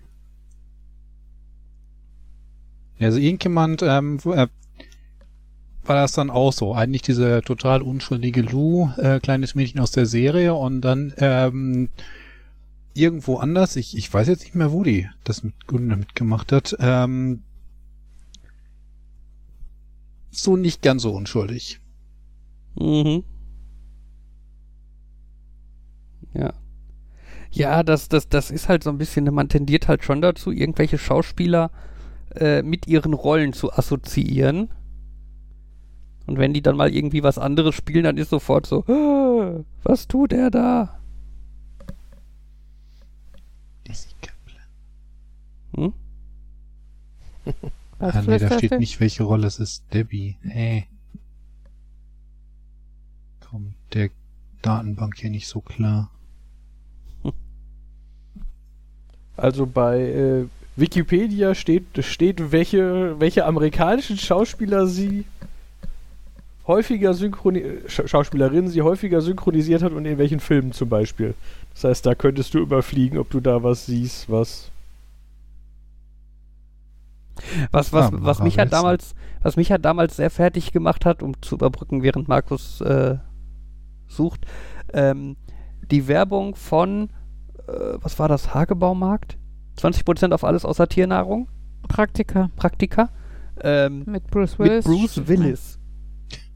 Also irgendjemand ähm, äh, war das dann auch so. Eigentlich diese total unschuldige Lou, äh, kleines Mädchen aus der Serie und dann ähm, irgendwo anders, ich, ich weiß jetzt nicht mehr, wo die das mit, mitgemacht hat, ähm, so nicht ganz so unschuldig. Mhm. Ja. Ja, das, das, das ist halt so ein bisschen, man tendiert halt schon dazu, irgendwelche Schauspieler äh, mit ihren Rollen zu assoziieren. Und wenn die dann mal irgendwie was anderes spielen, dann ist sofort so, "Ah, was tut er da? Hm? Was ah, nee, da steht du? nicht, welche Rolle es ist. Debbie. Hey. Kommt der Datenbank hier nicht so klar. Also bei äh, Wikipedia steht, steht welche, welche amerikanischen Schauspieler sie häufiger synchroni Sch Schauspielerinnen sie häufiger synchronisiert hat und in welchen Filmen zum Beispiel. Das heißt, da könntest du überfliegen, ob du da was siehst, was. Was, was, Ah, was mich ja Wilson. damals, was mich ja damals sehr fertig gemacht hat, um zu überbrücken, während Markus äh, sucht, ähm, die Werbung von, äh, was war das, Hagebaumarkt? 20% auf alles außer Tiernahrung, Praktika Praktika, ähm, mit Bruce mit Willis. Bruce Willis.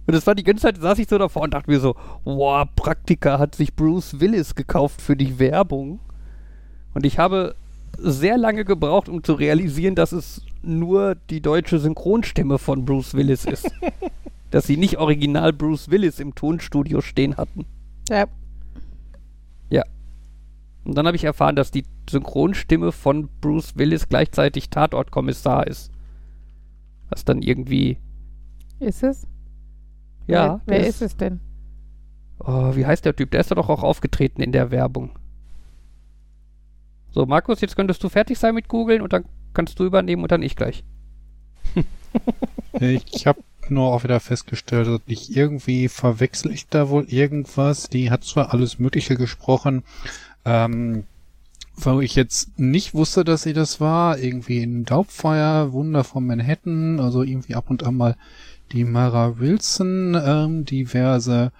Und das war die ganze Zeit, saß ich so davor und dachte mir so, wow, Praktika hat sich Bruce Willis gekauft für die Werbung. Und ich habe sehr lange gebraucht, um zu realisieren, dass es nur die deutsche Synchronstimme von Bruce Willis ist. dass sie nicht original Bruce Willis im Tonstudio stehen hatten. Ja, Und dann habe ich erfahren, dass die Synchronstimme von Bruce Willis gleichzeitig Tatortkommissar ist. Was dann irgendwie, ist es? Ja. Wer, wer der ist es denn? Oh, wie heißt der Typ? Der ist doch auch aufgetreten in der Werbung. So, Markus, jetzt könntest du fertig sein mit googeln und dann kannst du übernehmen und dann ich gleich. Ich habe nur auch wieder festgestellt, dass ich irgendwie verwechsel ich da wohl irgendwas. Die hat zwar alles Mögliche gesprochen, ähm, wo ich jetzt nicht wusste, dass sie das war. Irgendwie in Daubfeuer, Wunder von Manhattan, also irgendwie ab und an mal die Mara Wilson, ähm, diverse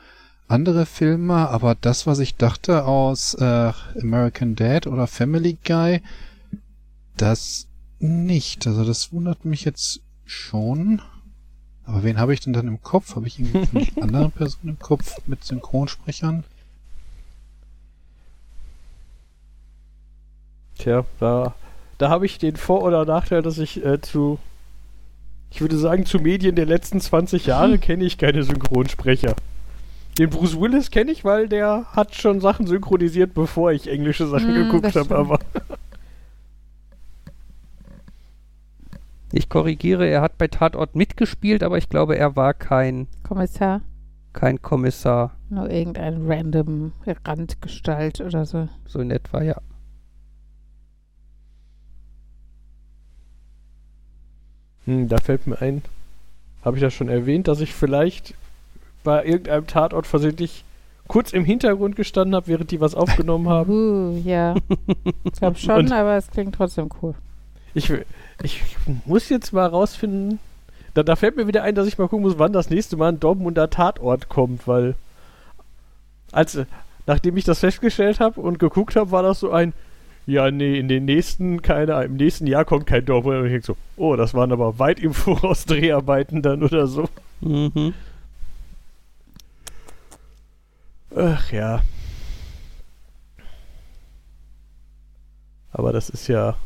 andere Filme, aber das, was ich dachte aus äh, American Dad oder Family Guy, das nicht. Also das wundert mich jetzt schon. Aber wen habe ich denn dann im Kopf? Habe ich irgendwie eine andere Person im Kopf mit Synchronsprechern? Tja, da, da habe ich den Vor- oder Nachteil, dass ich äh, zu, ich würde sagen, zu Medien der letzten 20 Jahre kenne ich keine Synchronsprecher. Den Bruce Willis kenne ich, weil der hat schon Sachen synchronisiert, bevor ich englische Sachen Mm, geguckt habe, aber Ich korrigiere, er hat bei Tatort mitgespielt, aber ich glaube, er war kein, Kommissar? kein Kommissar. Nur irgendein random Randgestalt oder so. So in etwa, ja. Hm, da fällt mir ein, habe ich das schon erwähnt, dass ich vielleicht bei irgendeinem Tatort versehentlich kurz im Hintergrund gestanden habe, während die was aufgenommen haben. Uh, ja. Ich glaube schon, Und- aber es klingt trotzdem cool. Ich, ich muss jetzt mal rausfinden. Da, da fällt mir wieder ein, dass ich mal gucken muss, wann das nächste Mal ein Dortmunder Tatort kommt, weil als nachdem ich das festgestellt habe und geguckt habe, war das so ein ja, nee, in den nächsten, keine, im nächsten Jahr kommt kein Dortmunder. Und ich denk so, oh, das waren aber weit im Voraus Dreharbeiten dann oder so. Mhm. Ach ja. Aber das ist ja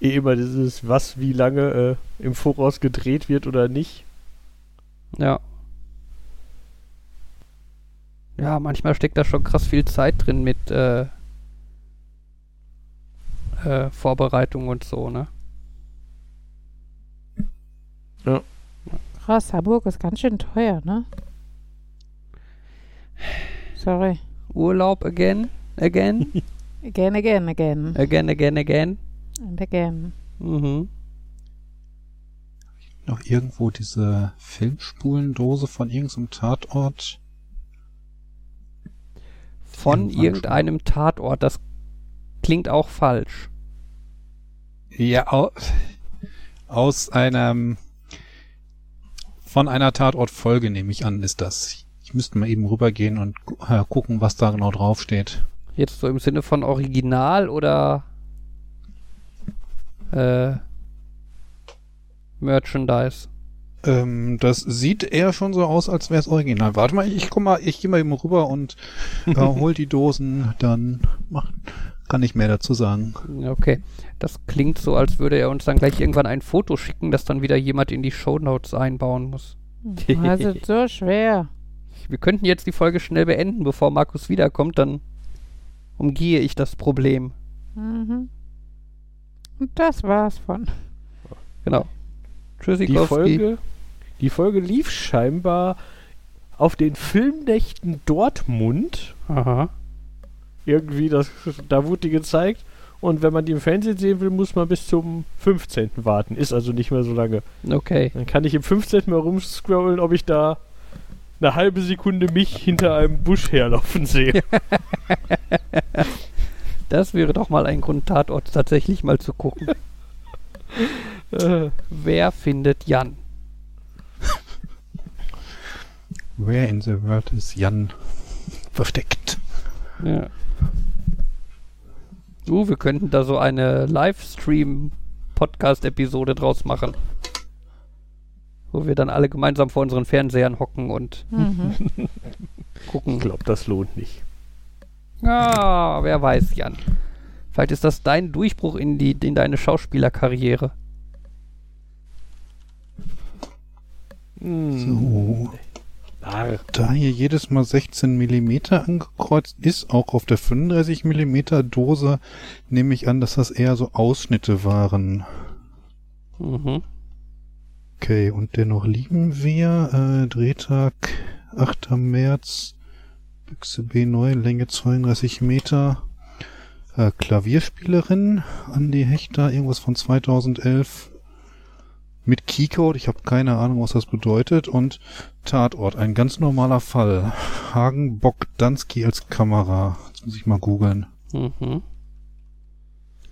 eh immer dieses, was wie lange äh, im Voraus gedreht wird oder nicht. Ja. Ja, manchmal steckt da schon krass viel Zeit drin mit äh, äh, Vorbereitung und so, ne? Krass, Hamburg ist ganz schön teuer, ne? Sorry. Urlaub again, again, Again, again, again. again, again, again. And again. Mhm. Noch irgendwo diese Filmspulendose von irgendeinem Tatort. Von irgendeinem Tatort, das klingt auch falsch. Ja, au aus einem von einer Tatortfolge nehme ich an, ist das. Ich müsste mal eben rübergehen und äh, gucken, was da genau draufsteht. Jetzt so im Sinne von Original oder äh, Merchandise. Ähm, das sieht eher schon so aus, als wäre es original. Warte mal, ich komm mal, ich gehe mal eben rüber und äh, hol die Dosen, dann mach, kann ich mehr dazu sagen. Okay, das klingt so, als würde er uns dann gleich irgendwann ein Foto schicken, das dann wieder jemand in die Shownotes einbauen muss. Das ist so schwer. Wir könnten jetzt die Folge schnell beenden, bevor Markus wiederkommt, dann umgehe ich das Problem. Mhm. Und das war's von. Genau. Die Tschüssikowski. Folge, die Folge lief scheinbar auf den Filmnächten Dortmund. Aha. Irgendwie, das, da wurde die gezeigt. Und wenn man die im Fernsehen sehen will, muss man bis zum 15. warten. Ist also nicht mehr so lange. Okay. Dann kann ich im 15. mal rumscrollen, ob ich da eine halbe Sekunde mich hinter einem Busch herlaufen sehe. Das wäre doch mal ein Grund, Tatort tatsächlich mal zu gucken. Äh, Wer findet Jan? Where in the world is Jan versteckt? Ja. Uh, wir könnten da so eine Livestream-Podcast-Episode draus machen. Wo wir dann alle gemeinsam vor unseren Fernsehern hocken und Mhm. gucken. ich glaube, das lohnt nicht. Ah, wer weiß, Jan. Vielleicht ist das dein Durchbruch in, die, in deine Schauspielerkarriere. Hm. So. Narr. Da hier jedes Mal 16 Millimeter angekreuzt ist, auch auf der 35 Millimeter Dose, nehme ich an, dass das eher so Ausschnitte waren. Mhm. Okay, und dennoch lieben wir, äh, Drehtag 8. März, Büchse B neu, Länge 32 Meter, äh, Klavierspielerin, Andi Hechter, irgendwas von 2011, mit Keycode, ich habe keine Ahnung, was das bedeutet, und Tatort, ein ganz normaler Fall, Hagen Bogdanski als Kamera, jetzt muss ich mal googeln, Mhm.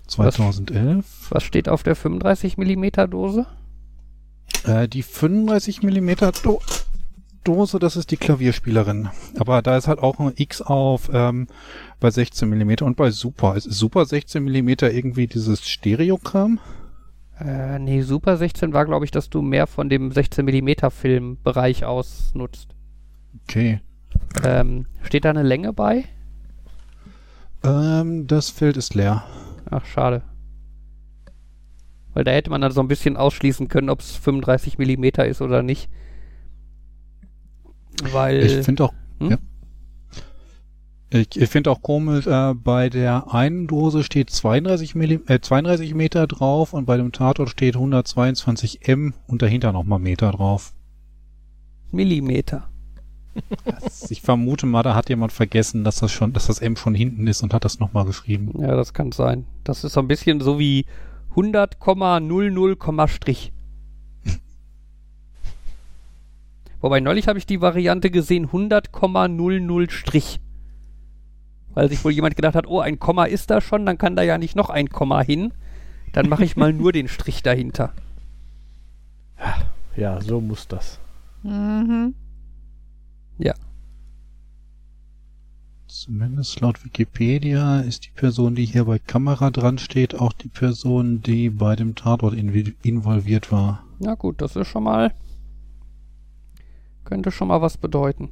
2011. Was steht auf der 35 mm Dose? Äh, die 35 Millimeter Do Dose, das ist die Klavierspielerin. Aber da ist halt auch ein X auf ähm, bei 16 Millimeter und bei Super. Ist Super 16 Millimeter irgendwie dieses Stereokram? Äh, nee, Super 16 war, glaube ich, dass du mehr von dem 16 mm Filmbereich ausnutzt. Okay. Ähm, steht da eine Länge bei? Ähm, das Feld ist leer. Ach, schade. Weil da hätte man dann so ein bisschen ausschließen können, ob es 35 mm ist oder nicht. Weil. Ich finde auch, Hm? ja. Ich, ich finde auch komisch, äh, bei der einen Dose steht 32, Millim äh, 32 Meter drauf und bei dem Tatort steht 122 M und dahinter nochmal Meter drauf. Millimeter. Das- Ich vermute mal, da hat jemand vergessen, dass das schon, dass das M schon hinten ist und hat das nochmal geschrieben. Ja, das kann sein. Das ist so ein bisschen so wie 100,00, Strich. Wobei neulich habe ich die Variante gesehen 100,00 Strich. Weil sich wohl jemand gedacht hat, oh, ein Komma ist da schon, dann kann da ja nicht noch ein Komma hin. Dann mache ich mal nur den Strich dahinter. Ja, so muss das. Mhm. Ja. Zumindest laut Wikipedia ist die Person, die hier bei Kamera dran steht, auch die Person, die bei dem Tatort involviert war. Na gut, das ist schon mal. Könnte schon mal was bedeuten.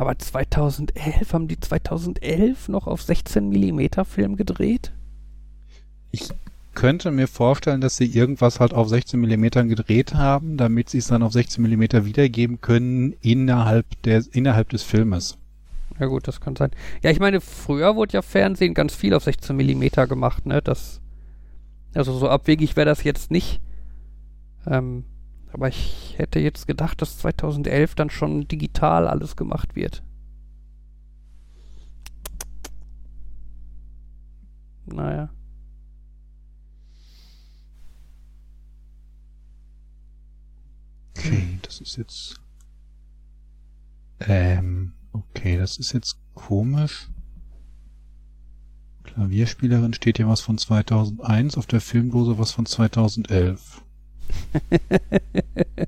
Aber 2011, haben die 2011 noch auf 16 mm Film gedreht? Ich könnte mir vorstellen, dass sie irgendwas halt auf 16 mm gedreht haben, damit sie es dann auf 16 mm wiedergeben können innerhalb, der, innerhalb des Filmes. Ja gut, das kann sein. Ja, ich meine, früher wurde ja Fernsehen ganz viel auf 16 mm gemacht, ne? Das, also so abwegig wäre das jetzt nicht. Ähm, aber ich hätte jetzt gedacht, dass 2011 dann schon digital alles gemacht wird. Naja. Okay, das ist jetzt. Ähm, okay, das ist jetzt komisch. Klavierspielerin steht hier was von 2001, auf der Filmdose was von 2011.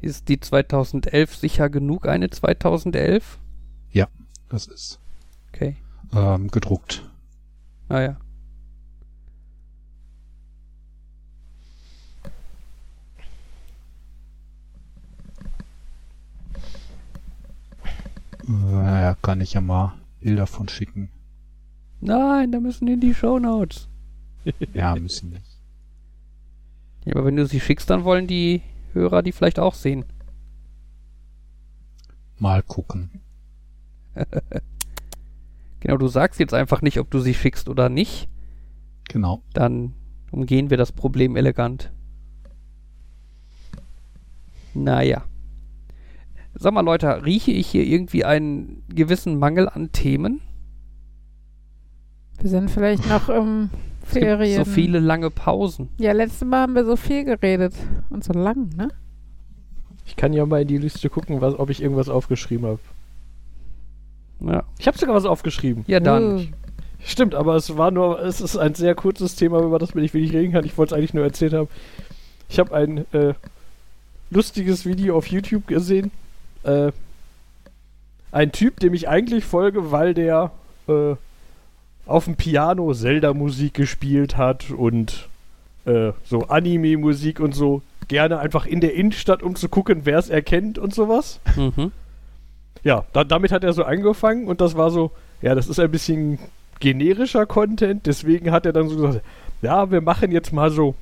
Ist die 2011 sicher genug eine 2011? Das ist Okay. ähm, gedruckt. Naja. Naja, kann ich ja mal Bilder von schicken. Nein, da müssen in die Shownotes. Ja, müssen nicht. Ja, aber wenn du sie schickst, dann wollen die Hörer die vielleicht auch sehen. Mal gucken. Genau, du sagst jetzt einfach nicht, ob du sie schickst oder nicht. Genau. Dann umgehen wir das Problem elegant. Naja. Sag mal, Leute, rieche ich hier irgendwie einen gewissen Mangel an Themen? Wir sind vielleicht noch im Es gibt Ferien. so viele lange Pausen. Ja, letztes Mal haben wir so viel geredet. Und so lang, ne? Ich kann ja mal in die Liste gucken, was, ob ich irgendwas aufgeschrieben habe. Ja, Ich habe sogar was aufgeschrieben. ja dann. Uh. Stimmt, aber es war nur, es ist ein sehr kurzes Thema, über das man nicht wenig reden kann. Ich wollte es eigentlich nur erzählt haben. Ich habe ein äh, lustiges Video auf YouTube gesehen. Äh, ein Typ, dem ich eigentlich folge, weil der äh, auf dem Piano Zelda-Musik gespielt hat und äh, so Anime-Musik und so gerne einfach in der Innenstadt, um zu gucken, wer es erkennt und sowas. Mhm. Ja, da, damit hat er so angefangen und das war so, ja, das ist ein bisschen generischer Content, deswegen hat er dann so gesagt, ja, wir machen jetzt mal so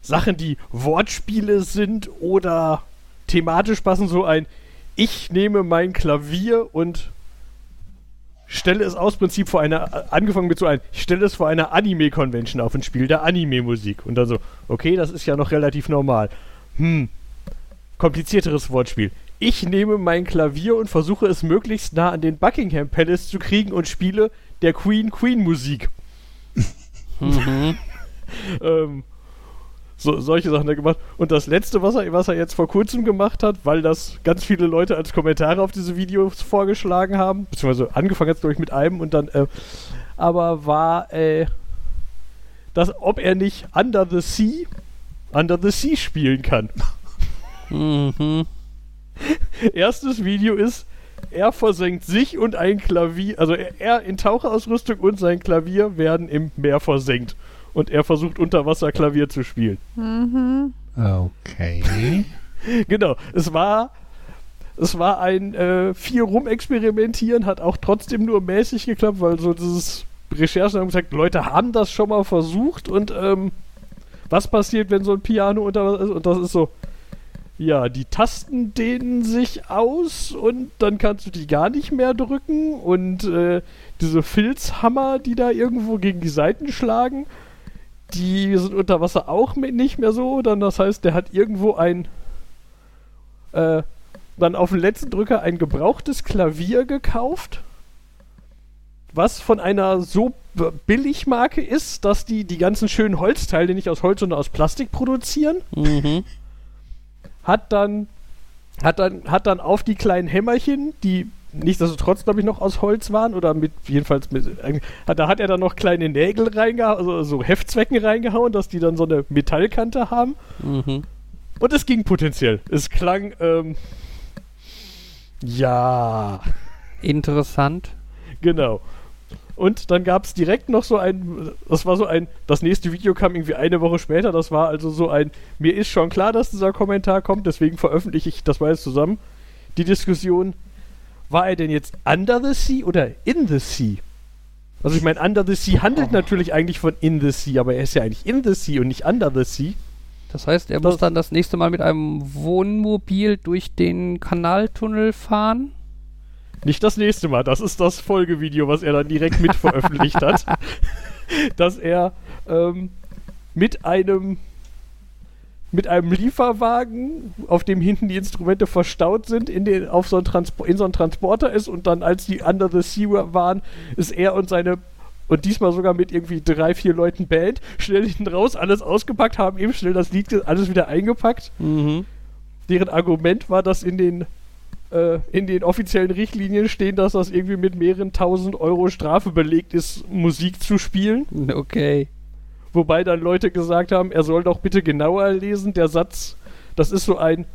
Sachen, die Wortspiele sind oder thematisch passen, so ein, ich nehme mein Klavier und stelle es aus Prinzip vor einer, angefangen mit so ein, ich stelle es vor einer Anime-Convention auf und spiele da Anime-Musik. Und dann so, okay, das ist ja noch relativ normal. Hm, komplizierteres Wortspiel. Ich nehme mein Klavier und versuche es möglichst nah an den Buckingham Palace zu kriegen und spiele der Queen Queen Musik. Mhm. Ähm, so, solche Sachen er gemacht. Und das letzte, was er, was er jetzt vor kurzem gemacht hat, weil das ganz viele Leute als Kommentare auf diese Videos vorgeschlagen haben, beziehungsweise angefangen hat glaube ich mit einem und dann, äh, aber war, äh, dass, ob er nicht Under the Sea, Under the Sea spielen kann. Mhm. Erstes Video ist, er versenkt sich und ein Klavier, also er, er in Taucherausrüstung und sein Klavier werden im Meer versenkt. Und er versucht unter Wasser Klavier zu spielen. Mhm. Okay. Genau, es war, es war ein äh, viel rumexperimentieren, hat auch trotzdem nur mäßig geklappt, weil so dieses Recherchen haben gesagt, Leute haben das schon mal versucht und ähm, was passiert, wenn so ein Piano unter Wasser ist? Und das ist so, ja, die Tasten dehnen sich aus und dann kannst du die gar nicht mehr drücken und äh, diese Filzhammer, die da irgendwo gegen die Seiten schlagen, die sind unter Wasser auch mit nicht mehr so. Dann das heißt, der hat irgendwo ein äh, dann auf den letzten Drücker ein gebrauchtes Klavier gekauft was von einer so Billigmarke ist, dass die die ganzen schönen Holzteile nicht aus Holz, sondern aus Plastik produzieren. Mhm. Hat dann, hat dann, hat dann auf die kleinen Hämmerchen, die nichtsdestotrotz, glaube ich, noch aus Holz waren oder mit, jedenfalls mit, äh, da hat er dann noch kleine Nägel reingehauen, also so Heftzwecken reingehauen, dass die dann so eine Metallkante haben. Mhm. Und es ging potenziell. Es klang, ähm, ja, Interessant. genau. Und dann gab es direkt noch so ein, das war so ein, das nächste Video kam irgendwie eine Woche später, das war also so ein, mir ist schon klar, dass dieser Kommentar kommt, deswegen veröffentliche ich das mal jetzt zusammen. Die Diskussion, war er denn jetzt under the sea oder in the sea? Also ich meine, under the sea handelt natürlich eigentlich von in the sea, aber er ist ja eigentlich in the sea und nicht under the sea. Das heißt, er Das- muss dann das nächste Mal mit einem Wohnmobil durch den Kanaltunnel fahren. Nicht das nächste Mal, das ist das Folgevideo, was er dann direkt mit veröffentlicht hat. Dass er ähm, mit einem mit einem Lieferwagen, auf dem hinten die Instrumente verstaut sind, in, den, auf so einen Transpo in so einen Transporter ist und dann, als die Under the Sea waren, ist er und seine und diesmal sogar mit irgendwie drei, vier Leuten Band, schnell hinten raus, alles ausgepackt, haben eben schnell das Lied, alles wieder eingepackt. Mhm. Deren Argument war, dass in den, äh, in den offiziellen Richtlinien stehen, dass das irgendwie mit mehreren tausend Euro Strafe belegt ist, Musik zu spielen. Okay. Wobei dann Leute gesagt haben, er soll doch bitte genauer lesen. Der Satz, das ist so ein,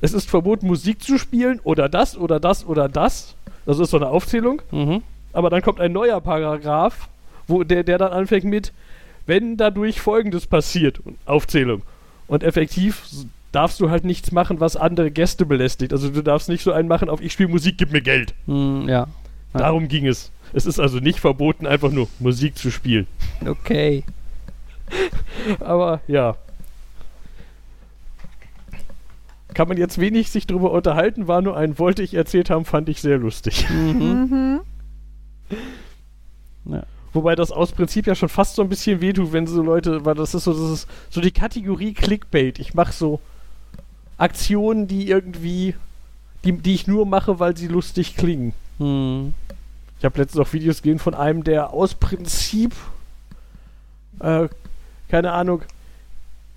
es ist verboten, Musik zu spielen oder das oder das oder das. Das ist so eine Aufzählung. Mhm. Aber dann kommt ein neuer Paragraph, wo der, der dann anfängt mit, wenn dadurch Folgendes passiert, Aufzählung. Und effektiv darfst du halt nichts machen, was andere Gäste belästigt. Also du darfst nicht so einen machen auf ich spiele Musik, gib mir Geld. Ja. Ja. Darum ging es. Es ist also nicht verboten, einfach nur Musik zu spielen. Okay. Aber ja. Kann man jetzt wenig sich drüber unterhalten, war nur ein wollte ich erzählt haben, fand ich sehr lustig. Mhm. Mhm. Ja. Wobei das aus Prinzip ja schon fast so ein bisschen wehtut, wenn so Leute, weil das ist so, das ist so die Kategorie Clickbait. Ich mache so Aktionen, die irgendwie, die, die ich nur mache, weil sie lustig klingen. Hm. Ich habe letztens auch Videos gesehen von einem, der aus Prinzip, äh, keine Ahnung,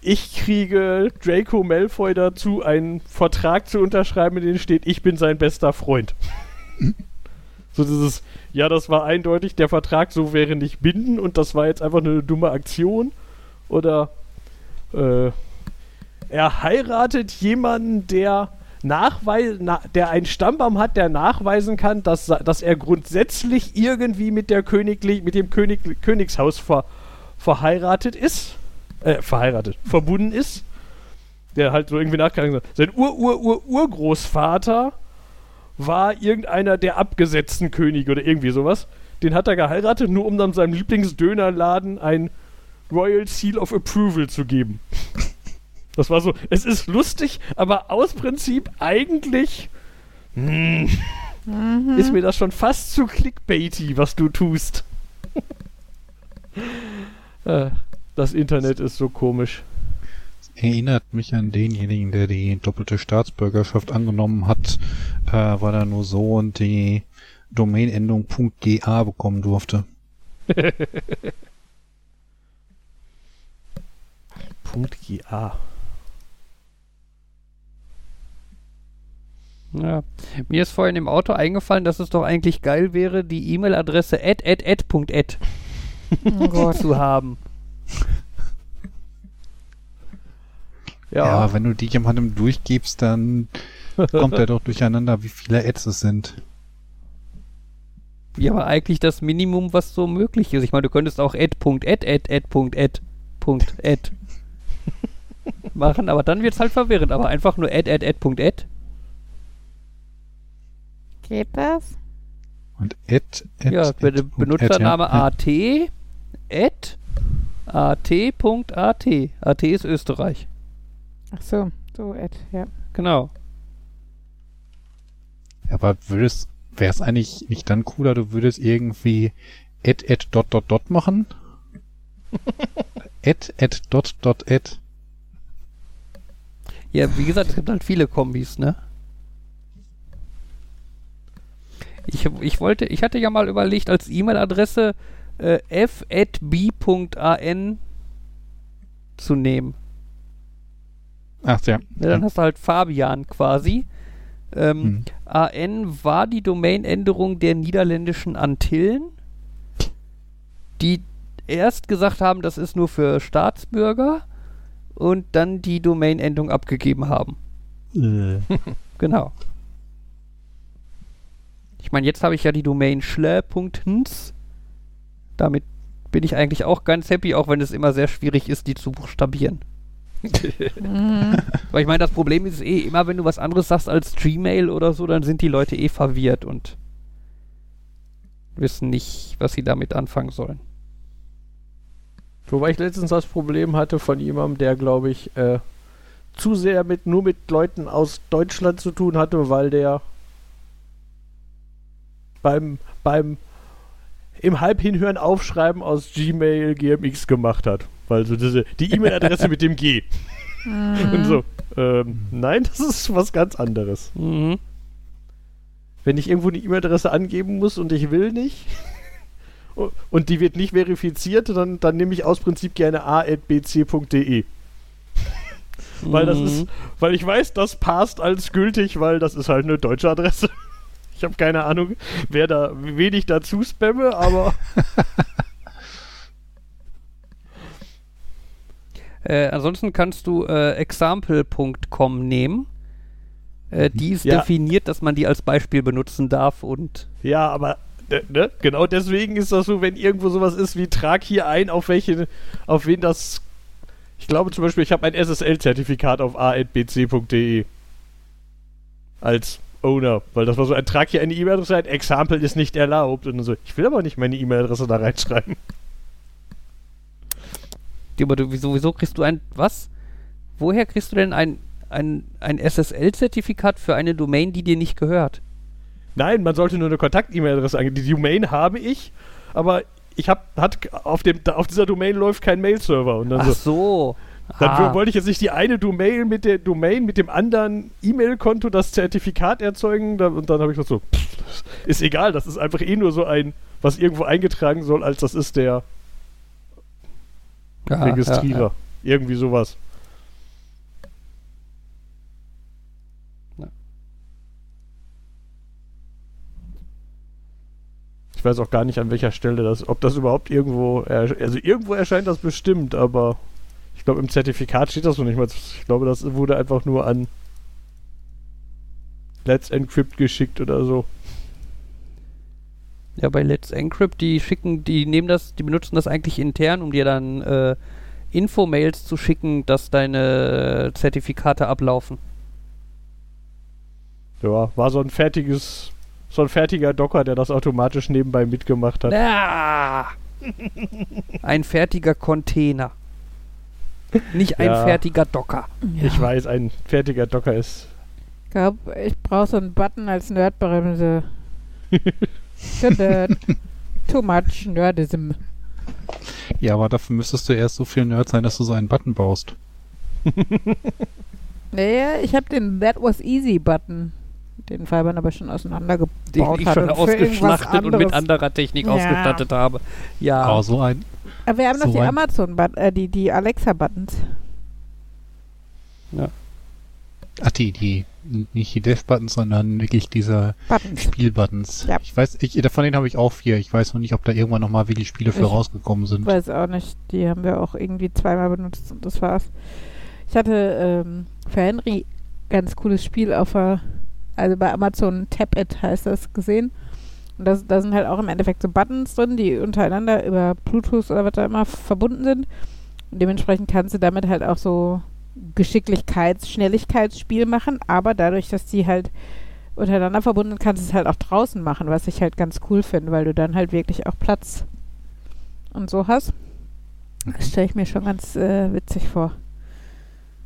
ich kriege Draco Malfoy dazu, einen Vertrag zu unterschreiben, in dem steht, ich bin sein bester Freund. so dieses, ja, das war eindeutig, der Vertrag so wäre nicht binden und das war jetzt einfach eine dumme Aktion. Oder äh, er heiratet jemanden, der nachweis na, der einen Stammbaum hat, der nachweisen kann, dass, dass er grundsätzlich irgendwie mit der Königlich, mit dem König, Königshaus ver, verheiratet ist. Äh, verheiratet, verbunden ist. Der halt so irgendwie nachgegangen ist. Sein Ur-Ur-Ur-Urgroßvater war irgendeiner der abgesetzten Könige oder irgendwie sowas. Den hat er geheiratet, nur um dann seinem Lieblingsdönerladen ein Royal Seal of Approval zu geben. Das war so, es ist lustig, aber aus Prinzip eigentlich hm, Mhm. ist mir das schon fast zu clickbaity, was du tust. Äh, das Internet ist so komisch. Erinnert mich an denjenigen, der die doppelte Staatsbürgerschaft angenommen hat, äh, weil er nur so und die Domainendung .ga bekommen durfte. GA. Ja. Mir ist vorhin im Auto eingefallen, dass es doch eigentlich geil wäre, die E-Mail-Adresse ad, ad, ad, Punkt ad Oh zu haben. Ja, Ja, aber wenn du die jemandem durchgibst, dann kommt er doch durcheinander, wie viele Ads es sind. ja, aber eigentlich das Minimum, was so möglich ist. Ich meine, du könntest auch ad, Punkt ad, ad, ad, Punkt ad, Punkt ad machen, aber dann wird es halt verwirrend. Aber einfach nur ad, ad, ad, Punkt ad. Geht das? Und Ad, Ad, Ja, Ad, Benutzername ja. at, at, at.at. AT ist Österreich. Ach so, so Ed, ja. Genau. Ja, aber würdest, wäre es eigentlich nicht dann cooler, du würdest irgendwie Ad, Ad, dot, dot, dot machen? Ad, Ad, dot, dot, Ad. Ja, wie gesagt, es gibt halt viele Kombis, ne? Ich, ich wollte, ich hatte ja mal überlegt, als E-Mail-Adresse äh, f.b.an zu nehmen. Ach ja. Ja, dann hast du halt Fabian quasi. Ähm, Hm. AN war die Domainänderung der niederländischen Antillen, die erst gesagt haben, das ist nur für Staatsbürger und dann die Domainendung abgegeben haben. Genau. Ich meine, jetzt habe ich ja die Domain schle.hns. Damit bin ich eigentlich auch ganz happy, auch wenn es immer sehr schwierig ist, die zu buchstabieren. Mhm. Weil ich meine, das Problem ist eh, immer wenn du was anderes sagst als Gmail oder so, dann sind die Leute eh verwirrt und wissen nicht, was sie damit anfangen sollen. Wobei ich letztens das Problem hatte von jemandem, der, glaube ich, äh, zu sehr mit nur mit Leuten aus Deutschland zu tun hatte, weil der beim, beim im Halbhinhören aufschreiben aus Gmail GMX gemacht hat. Weil so diese, die E-Mail-Adresse mit dem G. Und so. Ähm, nein, das ist was ganz anderes. Mhm. Wenn ich irgendwo eine E-Mail-Adresse angeben muss und ich will nicht und die wird nicht verifiziert, dann, dann nehme ich aus Prinzip gerne a.bc.de. Weil das Mhm. ist, weil ich weiß, das passt als gültig, weil das ist halt eine deutsche Adresse. Ich habe keine Ahnung, wer da, wen ich dazu spamme, aber Äh, ansonsten kannst du äh, example.com nehmen. Äh, die ist Ja. definiert, dass man die als Beispiel benutzen darf und ja, aber ne, ne, genau deswegen ist das so, wenn irgendwo sowas ist wie trag hier ein, auf welche, auf wen das. Ich glaube zum Beispiel, ich habe ein SSL-Zertifikat auf a.bc.de als Owner, weil das war so ein Trag hier eine E-Mail-Adresse ein, Example ist nicht erlaubt und so. Ich will aber nicht meine E-Mail-Adresse da reinschreiben. Aber du, wieso, wieso kriegst du ein, was? Woher kriegst du denn ein, ein, ein SSL-Zertifikat für eine Domain, die dir nicht gehört? Nein, man sollte nur eine Kontakt-E-Mail-Adresse angeben. Die Domain habe ich, aber ich habe, hat auf dem, auf dieser Domain läuft kein Mail-Server und dann Ach so. so. Dann Ah. wollte ich jetzt nicht die eine Domain mit der Domain mit dem anderen E-Mail-Konto das Zertifikat erzeugen da, und dann habe ich gesagt so, pff, ist egal, das ist einfach eh nur so ein, was irgendwo eingetragen soll, als das ist der Ja, Registrierer. ja, ja. Irgendwie sowas. Ich weiß auch gar nicht, an welcher Stelle das, ob das überhaupt irgendwo, also irgendwo erscheint das bestimmt, aber ich glaube, im Zertifikat steht das noch nicht mal. Ich glaube, das wurde einfach nur an Let's Encrypt geschickt oder so. Ja, bei Let's Encrypt, die schicken, die nehmen das, die benutzen das eigentlich intern, um dir dann äh, Infomails zu schicken, dass deine Zertifikate ablaufen. Ja, war so ein fertiges, so ein fertiger Docker, der das automatisch nebenbei mitgemacht hat. Ah! Ein fertiger Container. Nicht ein Ja. fertiger Docker. Ich weiß, ein fertiger Docker ist. Ich glaube, ich brauche so einen Button als Nerdbremse. Too much Nerdism. Ja, aber dafür müsstest du erst so viel Nerd sein, dass du so einen Button baust. Naja, ich habe den That was easy Button. Den Fabian aber schon auseinandergebaut Den ich schon und für irgendwas ausgeschlachtet und mit anderer Technik Ja. ausgestattet habe. Ja. Aber so ein, Aber wir haben noch So die ein- Amazon, äh, die, die Alexa-Buttons. ach die, die, nicht die Dev-Buttons, sondern wirklich diese Buttons. Spielbuttons. Ja. Ich weiß, ich, von denen habe ich auch vier. Ich weiß noch nicht, ob da irgendwann nochmal wirklich Spiele für Ich rausgekommen sind. Weiß auch nicht. Die haben wir auch irgendwie zweimal benutzt und das war's. Ich hatte ähm, für Henry ganz cooles Spiel auf der, also bei Amazon Tap It heißt das gesehen. Und das, da sind halt auch im Endeffekt so Buttons drin, die untereinander über Bluetooth oder was da immer verbunden sind. Und dementsprechend kannst du damit halt auch so Geschicklichkeits-, Schnelligkeitsspiel machen, aber dadurch, dass die halt untereinander verbunden sind, kannst du es halt auch draußen machen, was ich halt ganz cool finde, weil du dann halt wirklich auch Platz und so hast. Das stelle ich mir schon ganz äh, witzig vor.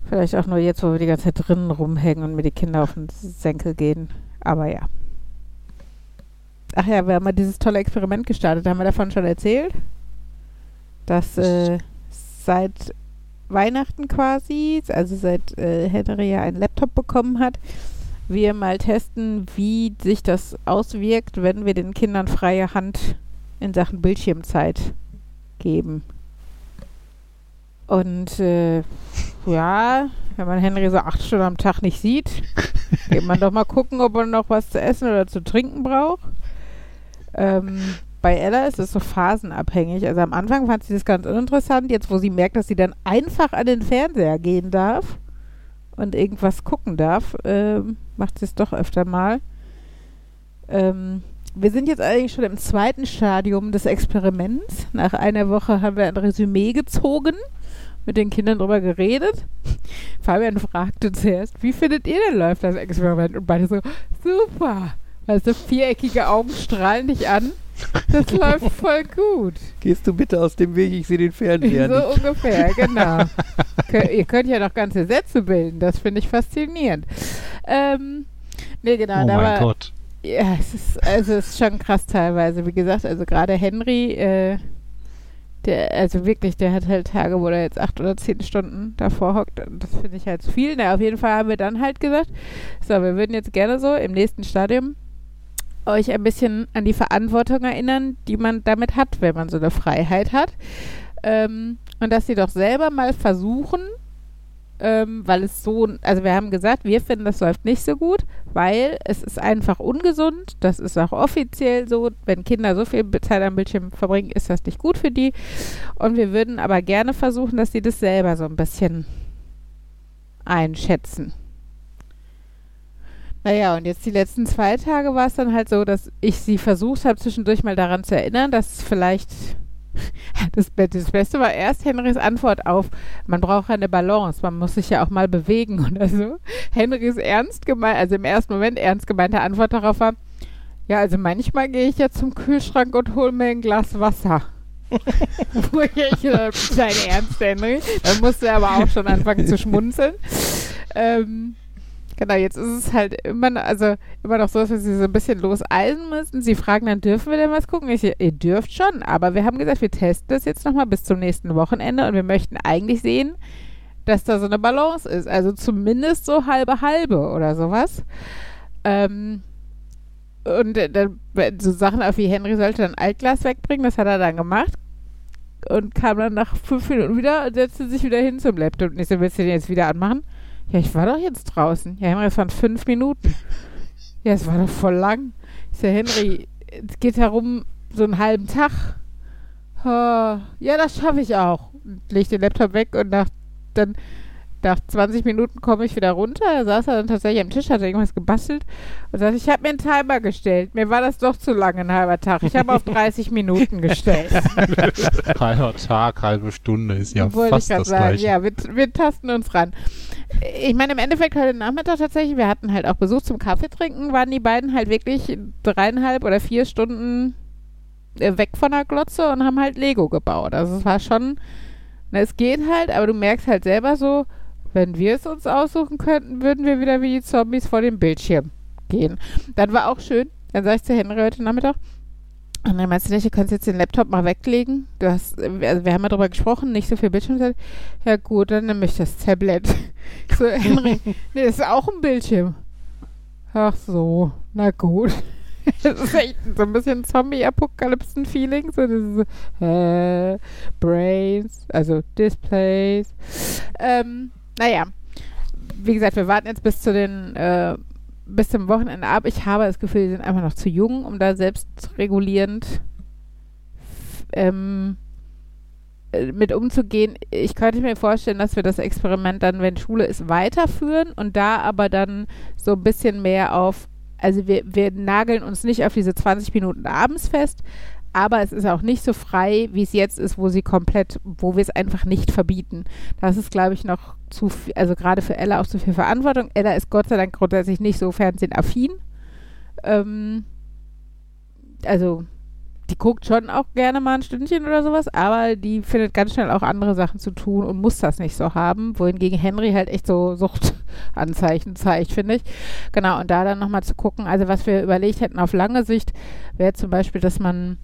Vielleicht auch nur jetzt, wo wir die ganze Zeit drinnen rumhängen und mir die Kinder auf den Senkel gehen. Aber ja. Ach ja, wir haben mal dieses tolle Experiment gestartet. Haben wir davon schon erzählt? Dass äh, seit Weihnachten quasi, also seit äh, Henry ja einen Laptop bekommen hat, wir mal testen, wie sich das auswirkt, wenn wir den Kindern freie Hand in Sachen Bildschirmzeit geben. Und äh, ja, wenn man Henry so acht Stunden am Tag nicht sieht, geht man doch mal gucken, ob er noch was zu essen oder zu trinken braucht. Ähm, bei Ella ist es so phasenabhängig. Also am Anfang fand sie das ganz uninteressant. Jetzt, wo sie merkt, dass sie dann einfach an den Fernseher gehen darf und irgendwas gucken darf, ähm, macht sie es doch öfter mal. Ähm, wir sind jetzt eigentlich schon im zweiten Stadium des Experiments. Nach einer Woche haben wir ein Resümee gezogen, mit den Kindern drüber geredet. Fabian fragte zuerst, wie findet ihr denn läuft das Experiment? Und beide so, super. Also viereckige Augen strahlen dich an. Das läuft voll gut. Gehst du bitte aus dem Weg, ich sehe den Fernseher so nicht. ungefähr, genau. Kö- ihr könnt ja noch ganze Sätze bilden, das finde ich faszinierend. Ähm, nee, genau, oh da mein war, Gott. ja, es ist, also es ist schon krass teilweise. Wie gesagt, also gerade Henry, äh, der, also wirklich, der hat halt Tage, wo er jetzt acht oder zehn Stunden davor hockt. Das finde ich halt zu viel. Na, auf jeden Fall haben wir dann halt gesagt, so, wir würden jetzt gerne so im nächsten Stadium euch ein bisschen an die Verantwortung erinnern, die man damit hat, wenn man so eine Freiheit hat. Ähm, und dass sie doch selber mal versuchen, ähm, weil es so, also wir haben gesagt, wir finden, das läuft nicht so gut, weil es ist einfach ungesund. Das ist auch offiziell so. Wenn Kinder so viel Zeit am Bildschirm verbringen, ist das nicht gut für die. Und wir würden aber gerne versuchen, dass sie das selber so ein bisschen einschätzen. Naja, und jetzt die letzten zwei Tage war es dann halt so, dass ich sie versucht habe, zwischendurch mal daran zu erinnern, dass vielleicht das, das Beste war erst Henrys Antwort auf, man braucht eine Balance, man muss sich ja auch mal bewegen oder so. Henrys ernst gemeint, also im ersten Moment ernst gemeinte Antwort darauf war, ja, also manchmal gehe ich ja zum Kühlschrank und hole mir ein Glas Wasser. Wo ich äh, dein Ernst, Henry? Dann musste er aber auch schon anfangen zu schmunzeln. Ähm, genau, jetzt ist es halt immer, noch- also immer noch so, dass wir sie so ein bisschen loseisen müssen. Sie fragen dann, dürfen wir denn was gucken? Ich, ihr dürft schon, aber wir haben gesagt, wir testen das jetzt nochmal bis zum nächsten Wochenende und wir möchten eigentlich sehen, dass da so eine Balance ist. Also zumindest so halbe halbe oder sowas. Ähm, und dann so Sachen auf wie Henry sollte dann Altglas wegbringen, das hat er dann gemacht. Und kam dann nach fünf Minuten wieder und setzte sich wieder hin zum Laptop. Und ich so, willst du den jetzt wieder anmachen? Ja, ich war doch jetzt draußen. Ja, Henry, es waren fünf Minuten. Ja, es war doch voll lang. Ich so, Henry, es geht darum, so einen halben Tag. Ja, das schaffe ich auch. Und leg den Laptop weg und nach, dann, nach 20 Minuten komme ich wieder runter. Da saß er dann tatsächlich am Tisch, hat irgendwas gebastelt und sagte, ich habe mir einen Timer gestellt. Mir war das doch zu lang, ein halber Tag. Ich habe auf 30 Minuten gestellt. Halber Tag, halbe Stunde ist ja Wollte fast ich das sagen. gleiche. Ja, wir, wir tasten uns ran. Ich meine, im Endeffekt heute Nachmittag tatsächlich, wir hatten halt auch Besuch zum Kaffee trinken, waren die beiden halt wirklich dreieinhalb oder vier Stunden äh, weg von der Glotze und haben halt Lego gebaut. Also es war schon, na, es geht halt, aber du merkst halt selber so, wenn wir es uns aussuchen könnten, würden wir wieder wie die Zombies vor dem Bildschirm gehen. Dann war auch schön, dann sag ich zu Henry heute Nachmittag, und dann meinst du nicht, du kannst jetzt den Laptop mal weglegen? Du hast, also wir haben ja darüber gesprochen, nicht so viel Bildschirmzeit. Ja gut, dann nehme ich das Tablet. So, Henry, nee, das ist auch ein Bildschirm. Ach so, na gut. Das ist echt so ein bisschen Zombie-Apokalypsen-Feeling. So dieses äh, Brains, also Displays. Ähm, naja, wie gesagt, wir warten jetzt bis zu den äh, bis zum Wochenende ab. Ich habe das Gefühl, die sind einfach noch zu jung, um da selbstregulierend ähm, äh, mit umzugehen. Ich könnte mir vorstellen, dass wir das Experiment dann, wenn Schule ist, weiterführen und da aber dann so ein bisschen mehr auf, also wir, wir nageln uns nicht auf diese 20 Minuten abends fest, aber es ist auch nicht so frei, wie es jetzt ist, wo sie komplett, wo wir es einfach nicht verbieten. Das ist, glaube ich, noch zu viel, also gerade für Ella auch zu viel Verantwortung. Ella ist Gott sei Dank grundsätzlich nicht so fernsehaffin. Ähm, also, die guckt schon auch gerne mal ein Stündchen oder sowas, aber die findet ganz schnell auch andere Sachen zu tun und muss das nicht so haben, wohingegen Henry halt echt so Suchtanzeichen zeigt, finde ich. Genau, und da dann nochmal zu gucken, also was wir überlegt hätten auf lange Sicht, wäre zum Beispiel, dass man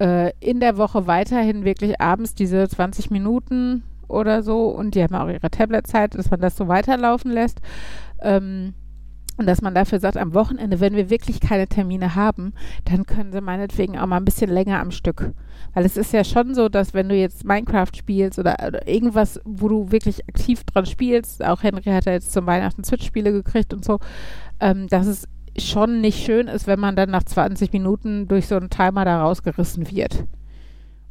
äh, in der Woche weiterhin wirklich abends diese 20 Minuten oder so und die haben auch ihre Tabletzeit, dass man das so weiterlaufen lässt. Ähm, Und dass man dafür sagt, am Wochenende, wenn wir wirklich keine Termine haben, dann können sie meinetwegen auch mal ein bisschen länger am Stück. Weil es ist ja schon so, dass wenn du jetzt Minecraft spielst oder, oder irgendwas, wo du wirklich aktiv dran spielst, auch Henry hat ja jetzt zum Weihnachten Switch-Spiele gekriegt und so, ähm, dass es schon nicht schön ist, wenn man dann nach 20 Minuten durch so einen Timer da rausgerissen wird.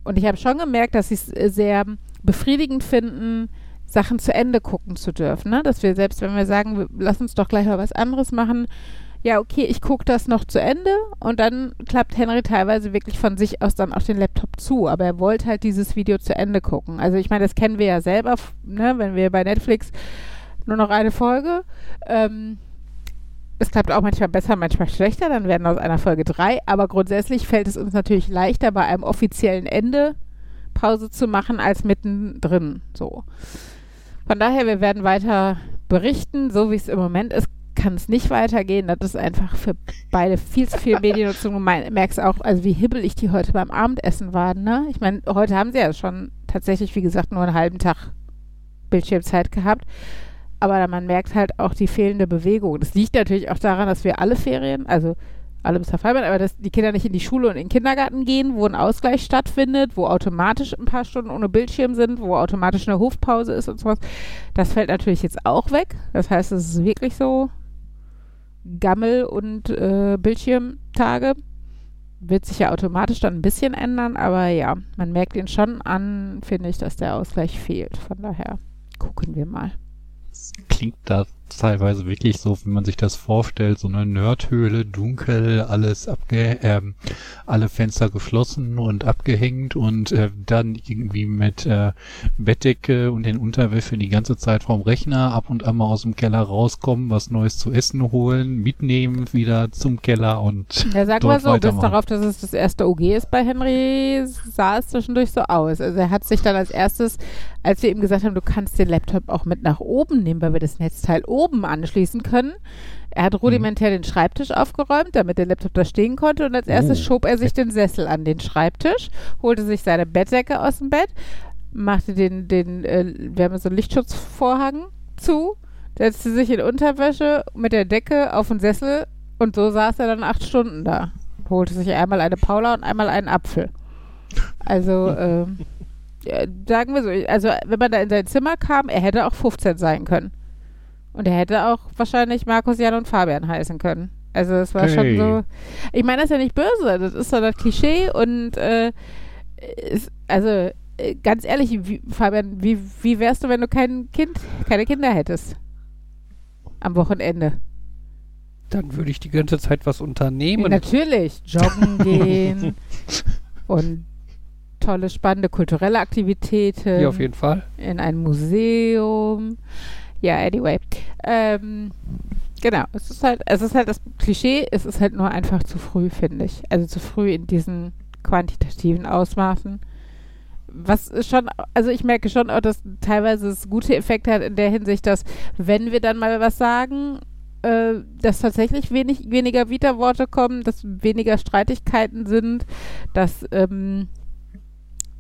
Und ich habe schon gemerkt, dass sie es äh, sehr befriedigend finden, Sachen zu Ende gucken zu dürfen. Ne? Dass wir selbst, wenn wir sagen, lass uns doch gleich mal was anderes machen, ja, okay, ich gucke das noch zu Ende und dann klappt Henry teilweise wirklich von sich aus dann auch den Laptop zu. Aber er wollte halt dieses Video zu Ende gucken. Also ich meine, das kennen wir ja selber, ne? wenn wir bei Netflix nur noch eine Folge. Ähm, es klappt auch manchmal besser, manchmal schlechter, dann werden aus einer Folge drei. Aber grundsätzlich fällt es uns natürlich leichter, bei einem offiziellen Ende Pause zu machen, als mittendrin. So. Von daher, wir werden weiter berichten, so wie es im Moment ist, kann es nicht weitergehen. Das ist einfach für beide viel zu viel Mediennutzung. Du merkst auch, also wie hibbelig die heute beim Abendessen waren. Ne? Ich meine, heute haben sie ja schon tatsächlich, wie gesagt, nur einen halben Tag Bildschirmzeit gehabt. Aber man merkt halt auch die fehlende Bewegung. Das liegt natürlich auch daran, dass wir alle Ferien, also alle bis auf Fallmann, aber dass die Kinder nicht in die Schule und in den Kindergarten gehen, wo ein Ausgleich stattfindet, wo automatisch ein paar Stunden ohne Bildschirm sind, wo automatisch eine Hofpause ist und sowas. Das fällt natürlich jetzt auch weg. Das heißt, es ist wirklich so Gammel- und äh, Bildschirmtage. Wird sich ja automatisch dann ein bisschen ändern, aber ja, man merkt ihn schon an, finde ich, dass der Ausgleich fehlt. Von daher gucken wir mal. Klingt teilweise wirklich so, wenn man sich das vorstellt, so eine Nerdhöhle, dunkel, alles abge, ähm, alle Fenster geschlossen und abgehängt und äh, dann irgendwie mit äh, Bettdecke und den Unterwäsche die ganze Zeit vom Rechner ab und an mal aus dem Keller rauskommen, was Neues zu essen holen, mitnehmen wieder zum Keller und Ja, sag dort mal so, bis darauf, dass es das erste OG ist bei Henry, sah es zwischendurch so aus. Also er hat sich dann als erstes, als wir ihm gesagt haben, du kannst den Laptop auch mit nach oben nehmen, weil wir das Netzteil oben anschließen können. Er hat rudimentär den Schreibtisch aufgeräumt, damit der Laptop da stehen konnte und als erstes Oh. schob er sich den Sessel an den Schreibtisch, holte sich seine Bettdecke aus dem Bett, machte den, den äh, wir haben so einen Lichtschutzvorhang zu, setzte sich in Unterwäsche mit der Decke auf den Sessel und so saß er dann acht Stunden da. Holte sich einmal eine Paula und einmal einen Apfel. Also, ja, sagen wir so, also wenn man da in sein Zimmer kam, er hätte auch 15 sein können. Und er hätte auch wahrscheinlich Markus, Jan und Fabian heißen können. Also es war schon Hey. so. Ich meine, das ist ja nicht böse, das ist so das Klischee und äh, ist, also äh, ganz ehrlich, wie, Fabian, wie, wie wärst du, wenn du kein Kind, keine Kinder hättest? Am Wochenende. Dann würde ich die ganze Zeit was unternehmen. Natürlich, joggen gehen und tolle, spannende kulturelle Aktivitäten. Ja, auf jeden Fall. in ein Museum. Ja, anyway. Ähm, genau, es ist halt, es ist halt das Klischee, es ist halt nur einfach zu früh, finde ich. Also zu früh in diesen quantitativen Ausmaßen. Was schon, also ich merke schon auch, dass teilweise es gute Effekte hat in der Hinsicht, dass wenn wir dann mal was sagen, äh, dass tatsächlich wenig, weniger Widerworte kommen, dass weniger Streitigkeiten sind, dass ähm,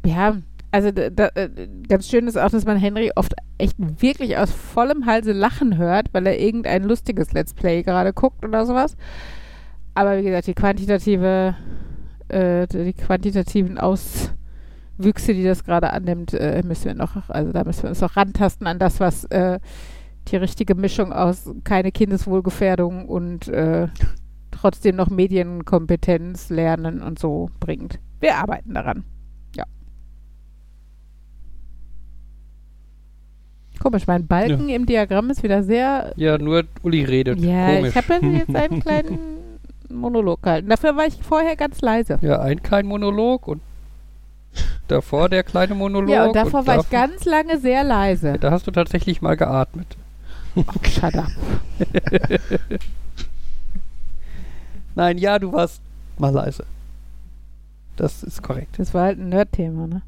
ja, also da, da, äh, ganz schön ist auch, dass man Henry oft echt wirklich aus vollem Halse lachen hört, weil er irgendein lustiges Let's Play gerade guckt oder sowas. Aber wie gesagt, die quantitative, äh, die quantitativen Auswüchse, die das gerade annimmt, äh, müssen wir noch, also da müssen wir uns noch rantasten an das, was äh, die richtige Mischung aus keine Kindeswohlgefährdung und äh, trotzdem noch Medienkompetenz lernen und so bringt. Wir arbeiten daran. Komisch, mein Balken im Diagramm ist wieder sehr. Ja, nur Uli redet. Ja, Komisch. ich habe jetzt einen kleinen Monolog gehalten. Dafür war ich vorher ganz leise. ja, ein kleiner Monolog und davor der kleine Monolog. Ja, und davor war ich davor- ganz lange sehr leise. Da hast du tatsächlich mal geatmet. Oh, shut up. Nein, ja, du warst mal leise. Das ist korrekt. Das war halt ein Nerd-Thema, ne?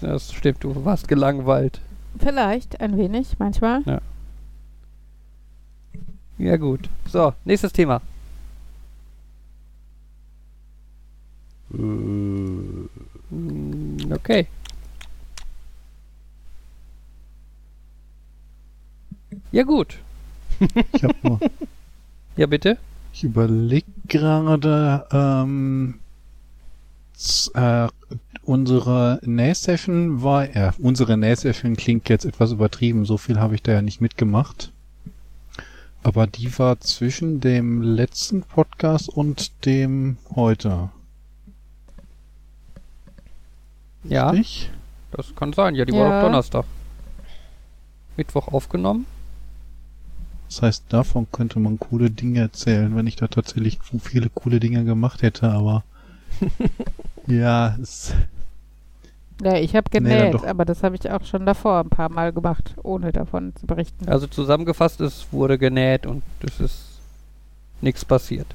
Das stimmt, du warst gelangweilt. Vielleicht, ein wenig, manchmal. Ja, gut. So, nächstes Thema. Mm, Okay. Ja, gut. ich habe nur Ja, bitte? Ich überlege gerade, ähm, äh, unsere Nähsession war, ja, unsere Nähsession klingt jetzt etwas übertrieben, so viel habe ich da ja nicht mitgemacht. Aber die war zwischen dem letzten Podcast und dem heute. Ja, Richtig? das kann sein. Ja, die war Ja. doch Donnerstag. Mittwoch aufgenommen. Das heißt, davon könnte man coole Dinge erzählen, wenn ich da tatsächlich so viele coole Dinge gemacht hätte, aber ja, es, Ja, ich habe Nee, genäht, doch. aber das habe ich auch schon davor ein paar Mal gemacht, ohne davon zu berichten. Also zusammengefasst, es wurde genäht und es ist nichts passiert.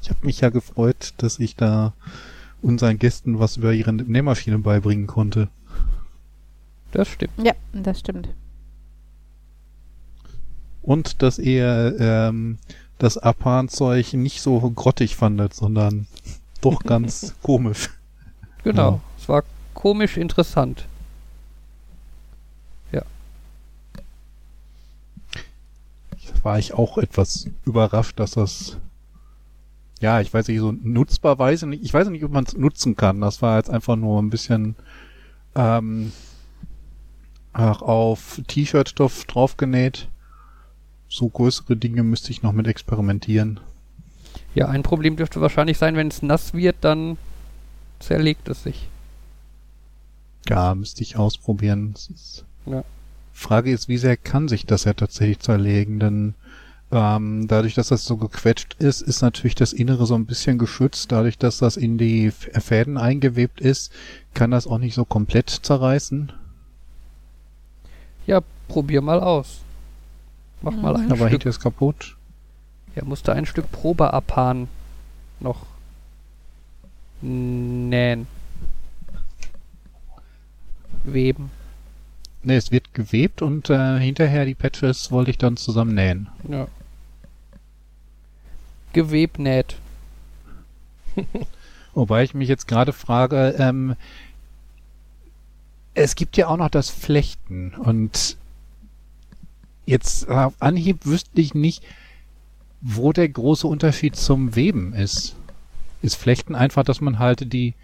ich habe mich ja gefreut, dass ich da unseren Gästen was über ihre Nähmaschine beibringen konnte. Das stimmt. Ja, das stimmt. Und dass ihr ähm, das Abhahnzeug nicht so grottig fandet, sondern doch ganz komisch. Genau. Ja. Es war komisch interessant. war ich auch etwas überrascht, dass das ja, ich weiß nicht, so nutzbar weiß ich nicht. Ich weiß nicht, ob man es nutzen kann. Das war jetzt einfach nur ein bisschen ähm, auf T-Shirt-Stoff draufgenäht. So größere Dinge müsste ich noch mit experimentieren. Ja, ein Problem dürfte wahrscheinlich sein, wenn es nass wird, dann zerlegt es sich. Ja, müsste ich ausprobieren. Das ist Ja. Frage ist, wie sehr kann sich das ja tatsächlich zerlegen? Denn ähm, dadurch, dass das so gequetscht ist, ist natürlich das Innere so ein bisschen geschützt. Dadurch, dass das in die F- Fäden eingewebt ist, kann das auch nicht so komplett zerreißen. Ja, probier mal aus. Mach mal ein Aber Stück. ist kaputt. Er musste ein Stück Probe abhahn noch nähen. Weben. Ne, es wird gewebt und äh, hinterher die Patches wollte ich dann zusammen nähen. Ja. Gewebnäht. Wobei ich mich jetzt gerade frage, ähm, es gibt ja auch noch das Flechten und jetzt auf Anhieb wüsste ich nicht, wo der große Unterschied zum Weben ist. Ist Flechten einfach, dass man halt die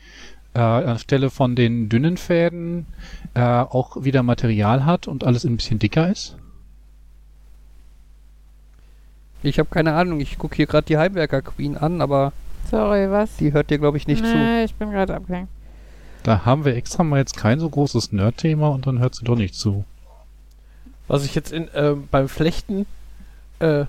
äh, anstelle von den dünnen Fäden äh, auch wieder Material hat und alles ein bisschen dicker ist? Ich habe keine Ahnung, ich gucke hier gerade die Heimwerker Queen an, aber Sorry, was? die hört dir, glaube ich, nicht zu. nee, ich bin gerade abgelenkt. Da haben wir extra mal jetzt kein so großes Nerd-Thema und dann hört sie doch nicht zu. Was ich jetzt in, ähm, beim Flechten, äh,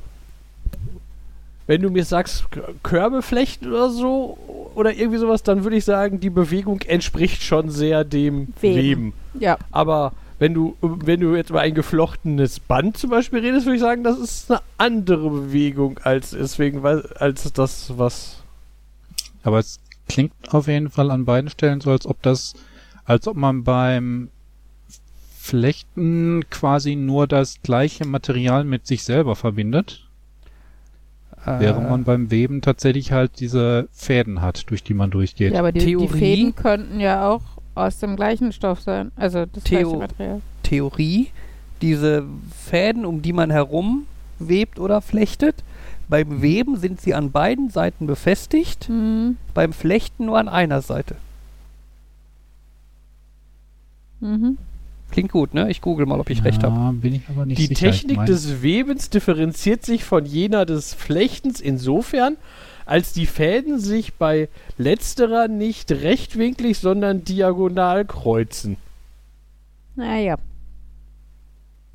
wenn du mir sagst, Körbe flechten oder so, oder irgendwie sowas, dann würde ich sagen, die Bewegung entspricht schon sehr dem Weben. Weben. Ja, Aber wenn du, wenn du jetzt über ein geflochtenes Band zum Beispiel redest, würde ich sagen, das ist eine andere Bewegung als deswegen, als das, was. Aber es klingt auf jeden Fall an beiden Stellen so, als ob das, als ob man beim Flechten quasi nur das gleiche Material mit sich selber verbindet, während man beim Weben tatsächlich halt diese Fäden hat, durch die man durchgeht. ja aber die, die Theorie- Fäden könnten ja auch aus dem gleichen Stoff sein. Also das Theo- gleiche Material. Theorie, diese Fäden, um die man herum webt oder flechtet, beim Weben sind sie an beiden Seiten befestigt, Mhm. beim Flechten nur an einer Seite. Mhm. Klingt gut, ne? Ich google mal, ob ich recht habe. Ja, bin ich aber nicht Die sicher. Ich Technik des Webens differenziert sich von jener des Flechtens insofern, als die Fäden sich bei letzterer nicht rechtwinklig, sondern diagonal kreuzen. Naja.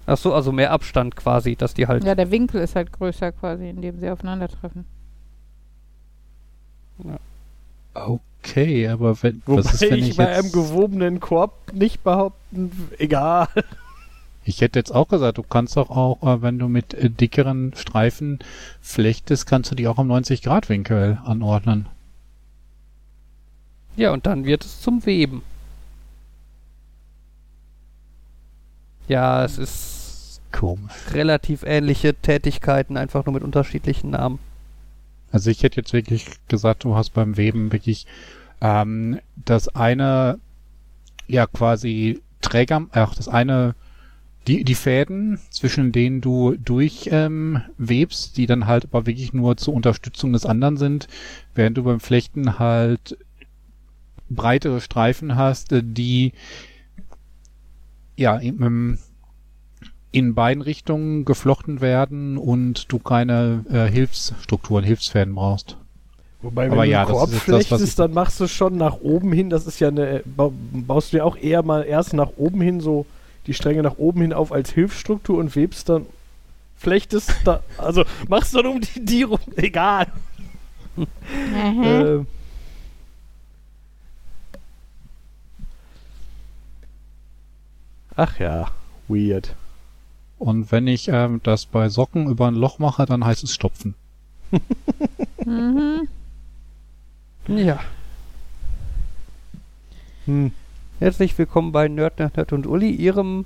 Ach so, also mehr Abstand quasi, dass die halt. Ja, der Winkel ist halt größer quasi, indem sie aufeinandertreffen. Okay, aber wenn, Wobei was ist, wenn ich, ich, bei jetzt, einem gewobenen Korb nicht behaupten, egal. ich hätte jetzt auch gesagt, du kannst doch auch, äh, wenn du mit äh, dickeren Streifen flechtest, kannst du die auch im 90-Grad-Winkel anordnen. Ja, und dann wird es zum Weben. Ja, es ist Komisch. relativ ähnliche Tätigkeiten, einfach nur mit unterschiedlichen Namen. Also ich hätte jetzt wirklich gesagt, du hast beim Weben wirklich ähm, das eine ja quasi Träger, ach, das eine die, die Fäden, zwischen denen du durchwebst, ähm, webst, die dann halt aber wirklich nur zur Unterstützung des anderen sind, während du beim Flechten halt breitere Streifen hast, äh, die ja im, in beiden Richtungen geflochten werden und du keine äh, Hilfsstrukturen, Hilfsfäden brauchst. Wobei, wenn Aber du ja, das Korb ist das, flechtest, ich- dann machst du schon nach oben hin. Das ist ja eine. ba- Baust du ja auch eher mal erst nach oben hin so die Stränge nach oben hin auf als Hilfsstruktur und webst dann. Flechtest da. Also machst dann um die, die rum. Egal. Mhm. Ähm. Ach ja, weird. Und wenn ich ähm, das bei Socken über ein Loch mache, dann heißt es stopfen. Mhm. Ja. Hm. Herzlich willkommen bei Nerd, Nerd, Nerd und Uli, Ihrem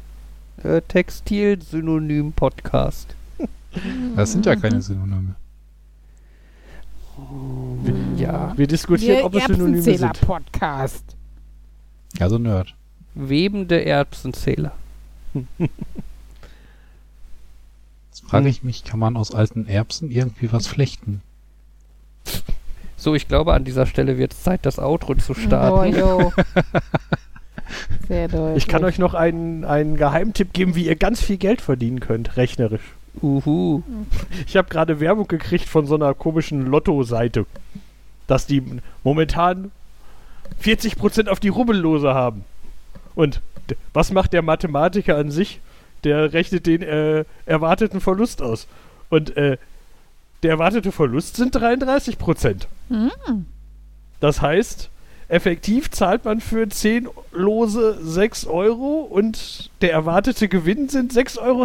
äh, Textil-Synonym-Podcast. Das sind ja keine Synonyme. Ja. Wir diskutieren, Wir ob es Synonyme sind. Erbsenzähler-Podcast. Also Nerd. Webende Erbsenzähler. Frage ich mich, kann man aus alten Erbsen irgendwie was flechten? So, ich glaube, an dieser Stelle wird es Zeit, das Outro zu Oh, starten. jo. Sehr deutlich. Ich kann euch noch einen, einen Geheimtipp geben, wie ihr ganz viel Geld verdienen könnt, rechnerisch. Uhu. Ich habe gerade Werbung gekriegt von so einer komischen Lotto-Seite, dass die momentan 40% auf die Rubbellose haben. Und was macht der Mathematiker an sich? Der rechnet den äh, erwarteten Verlust aus. Und äh, der erwartete Verlust sind 33%. Mhm. Das heißt, effektiv zahlt man für 10 Lose 6 Euro und der erwartete Gewinn sind 6,60 Euro.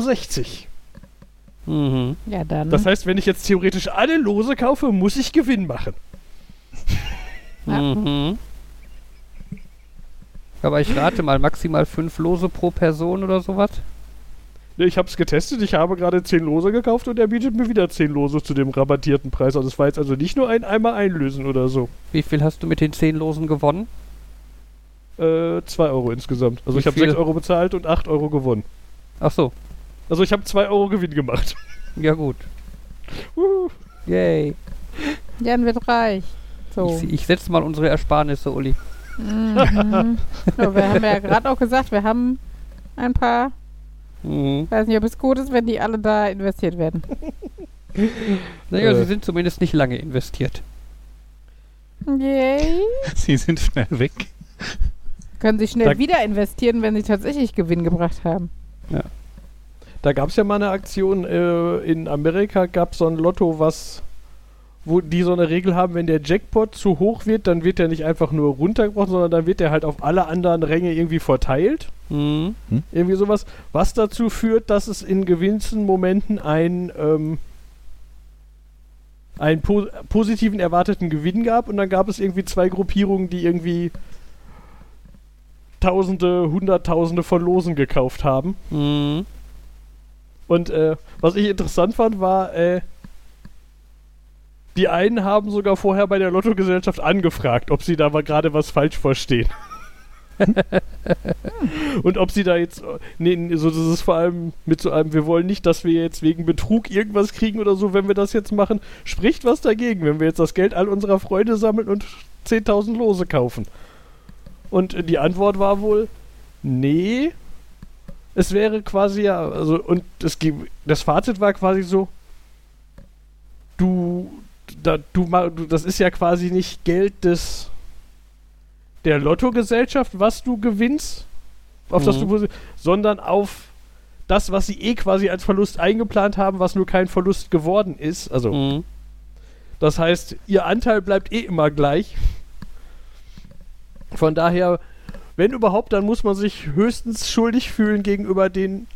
Mhm. Ja, dann. Das heißt, wenn ich jetzt theoretisch alle Lose kaufe, muss ich Gewinn machen. Mhm. Aber ich rate mal maximal fünf Lose pro Person oder sowas. Ich habe es getestet, ich habe gerade 10 Lose gekauft und er bietet mir wieder 10 Lose zu dem rabattierten Preis. Also es war jetzt also nicht nur ein einmal einlösen oder so. Wie viel hast du mit den zehn Losen gewonnen? Äh, 2 Euro insgesamt. Also Wie ich habe viel? 6 Euro bezahlt und 8 Euro gewonnen. Ach so. Also ich habe 2 Euro Gewinn gemacht. Ja gut. Wuhu. Yay. Jan wird reich. So. Ich, ich setze mal unsere Ersparnisse, Uli. Mhm. so. Wir haben ja gerade auch gesagt, wir haben ein paar. Mhm. Ich weiß nicht, ob es gut ist, wenn die alle da investiert werden. Naja, Äh. sie sind zumindest nicht lange investiert. Yay. Sie sind schnell weg. Können sie schnell Da- wieder investieren, wenn sie tatsächlich Gewinn gebracht haben. Da gab es ja mal eine Aktion äh, in Amerika, gab es so ein Lotto, was wo die so eine Regel haben, wenn der Jackpot zu hoch wird, dann wird der nicht einfach nur runtergebrochen, sondern dann wird der halt auf alle anderen Ränge irgendwie verteilt. Mhm. Irgendwie sowas, was dazu führt, dass es in gewissen Momenten ein, ähm, einen po positiven erwarteten Gewinn gab und dann gab es irgendwie zwei Gruppierungen, die irgendwie Tausende, Hunderttausende von Losen gekauft haben. Mhm. Und äh, was ich interessant fand, war, äh, die einen haben sogar vorher bei der Lottogesellschaft angefragt, ob sie da mal gerade was falsch verstehen. Und ob sie da jetzt, nee, so das ist vor allem mit so einem, wir wollen nicht, dass wir jetzt wegen Betrug irgendwas kriegen oder so, wenn wir das jetzt machen. Spricht was dagegen, wenn wir jetzt das Geld all unserer Freunde sammeln und 10.000 Lose kaufen? Und die Antwort war wohl, nee, es wäre quasi ja, also, und das, das Fazit war quasi so, du, da, du, das ist ja quasi nicht Geld des, der Lottogesellschaft, was du gewinnst, auf das Mhm. du, sondern auf das, was sie eh quasi als Verlust eingeplant haben, was nur kein Verlust geworden ist. Also, Mhm. das heißt, ihr Anteil bleibt eh immer gleich. Von daher, wenn überhaupt, dann muss man sich höchstens schuldig fühlen gegenüber den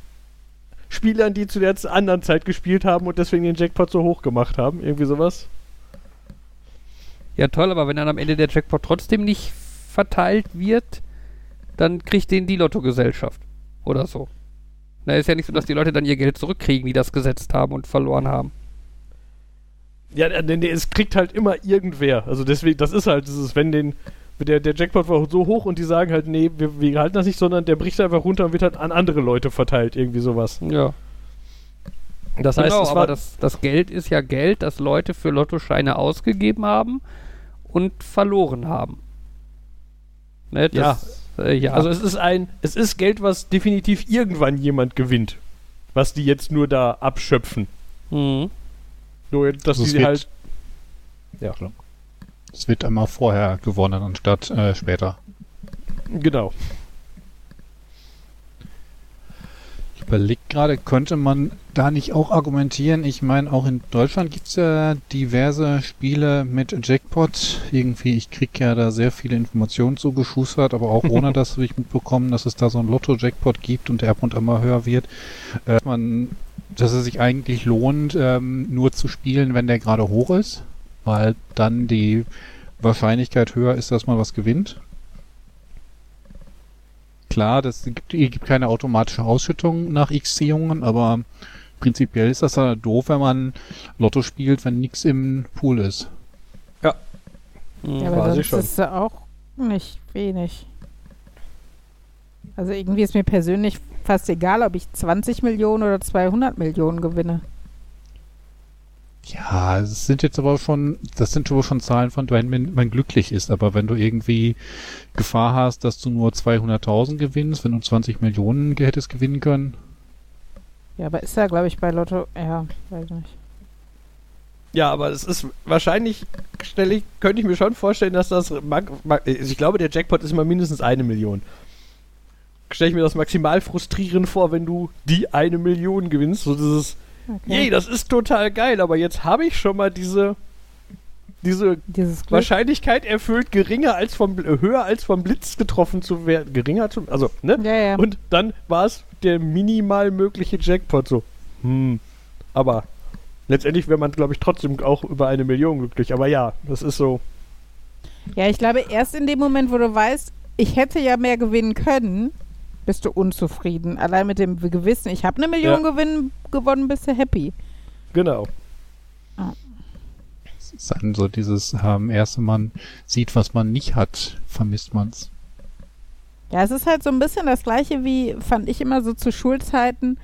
Spielern, die zu der anderen Zeit gespielt haben und deswegen den Jackpot so hoch gemacht haben. Irgendwie sowas. Ja, toll, aber wenn dann am Ende der Jackpot trotzdem nicht verteilt wird, dann kriegt den die Lottogesellschaft. Oder so. Na, ist ja nicht so, dass die Leute dann ihr Geld zurückkriegen, die das gesetzt haben und verloren haben. Ja, äh, nee, nee, es kriegt halt immer irgendwer. Also deswegen, das ist halt dieses, wenn den, der, der Jackpot war so hoch und die sagen halt, nee, wir, wir halten das nicht, sondern der bricht einfach runter und wird halt an andere Leute verteilt, irgendwie sowas. Ja. Das heißt, genau, aber das, das Geld ist ja Geld, das Leute für Lottoscheine ausgegeben haben und verloren haben. Ne, das, Äh, ja. also es ist ein, es ist Geld, was definitiv irgendwann jemand gewinnt, was die jetzt nur da abschöpfen. mhm. Nur, dass Also es die wird- halt, Es wird einmal vorher gewonnen, anstatt äh, später. genau. Ich überlege gerade, könnte man da nicht auch argumentieren? Ich meine, auch in Deutschland gibt es ja diverse Spiele mit Jackpot. Irgendwie, ich krieg ja da sehr viele Informationen zugeschustert, aber auch ohne das habe ich mitbekommen, dass es da so ein Lotto-Jackpot gibt und der ab und an mal höher wird. Äh, man, dass es sich eigentlich lohnt, ähm, nur zu spielen, wenn der gerade hoch ist, weil dann die Wahrscheinlichkeit höher ist, dass man was gewinnt. Klar, das gibt, hier gibt keine automatische Ausschüttung nach X-Ziehungen, aber prinzipiell ist das ja doof, wenn man Lotto spielt, wenn nichts im Pool ist. Mhm. Ja, aber Quasi sonst schon. ist es auch nicht wenig. Also irgendwie ist mir persönlich fast egal, ob ich 20 Millionen oder 200 Millionen gewinne. Ja, es sind jetzt aber schon, das sind aber schon Zahlen von, wenn man, glücklich ist, aber wenn du irgendwie Gefahr hast, dass du nur 200.000 gewinnst, wenn du 20 Millionen hättest gewinnen können, Ja, aber ist ja, glaube ich, bei Lotto, ja, weiß nicht. Ja, aber es ist wahrscheinlich, stelle ich, könnte ich mir schon vorstellen, dass das, also ich glaube, der Jackpot ist immer mindestens eine Million. Stelle ich mir das maximal frustrierend vor, wenn du die eine Million gewinnst. So dieses, Okay. yay, das ist total geil, aber jetzt habe ich schon mal diese, diese. Wahrscheinlichkeit erfüllt, geringer als vom, Bl- höher als vom Blitz getroffen zu werden. Geringer zum, also, ne? Ja, ja. Und dann war es der minimal mögliche Jackpot so. Hm. Aber letztendlich wäre man, glaube ich, trotzdem auch über eine Million glücklich. Aber ja, das ist so. Ja, ich glaube, erst in dem Moment, wo du weißt, ich hätte ja mehr gewinnen können, bist du unzufrieden. Allein mit dem Gewissen, ich habe eine Million Ja. gewinn, gewonnen, bist du happy. Genau. es ist dann so dieses, ähm, erste man sieht, was man nicht hat, vermisst man's. Ja, es ist halt so ein bisschen das gleiche wie, fand ich immer so zu Schulzeiten,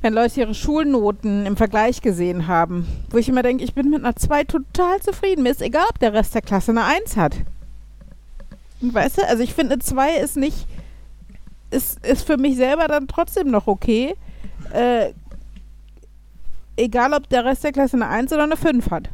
wenn Leute ihre Schulnoten im Vergleich gesehen haben. Wo ich immer denke, ich bin mit einer 2 total zufrieden. Mir ist egal, ob der Rest der Klasse eine 1 hat. Und weißt du, also ich finde, eine 2 ist nicht, ist, ist für mich selber dann trotzdem noch okay. Äh, egal, ob der Rest der Klasse eine 1 oder eine 5 hat.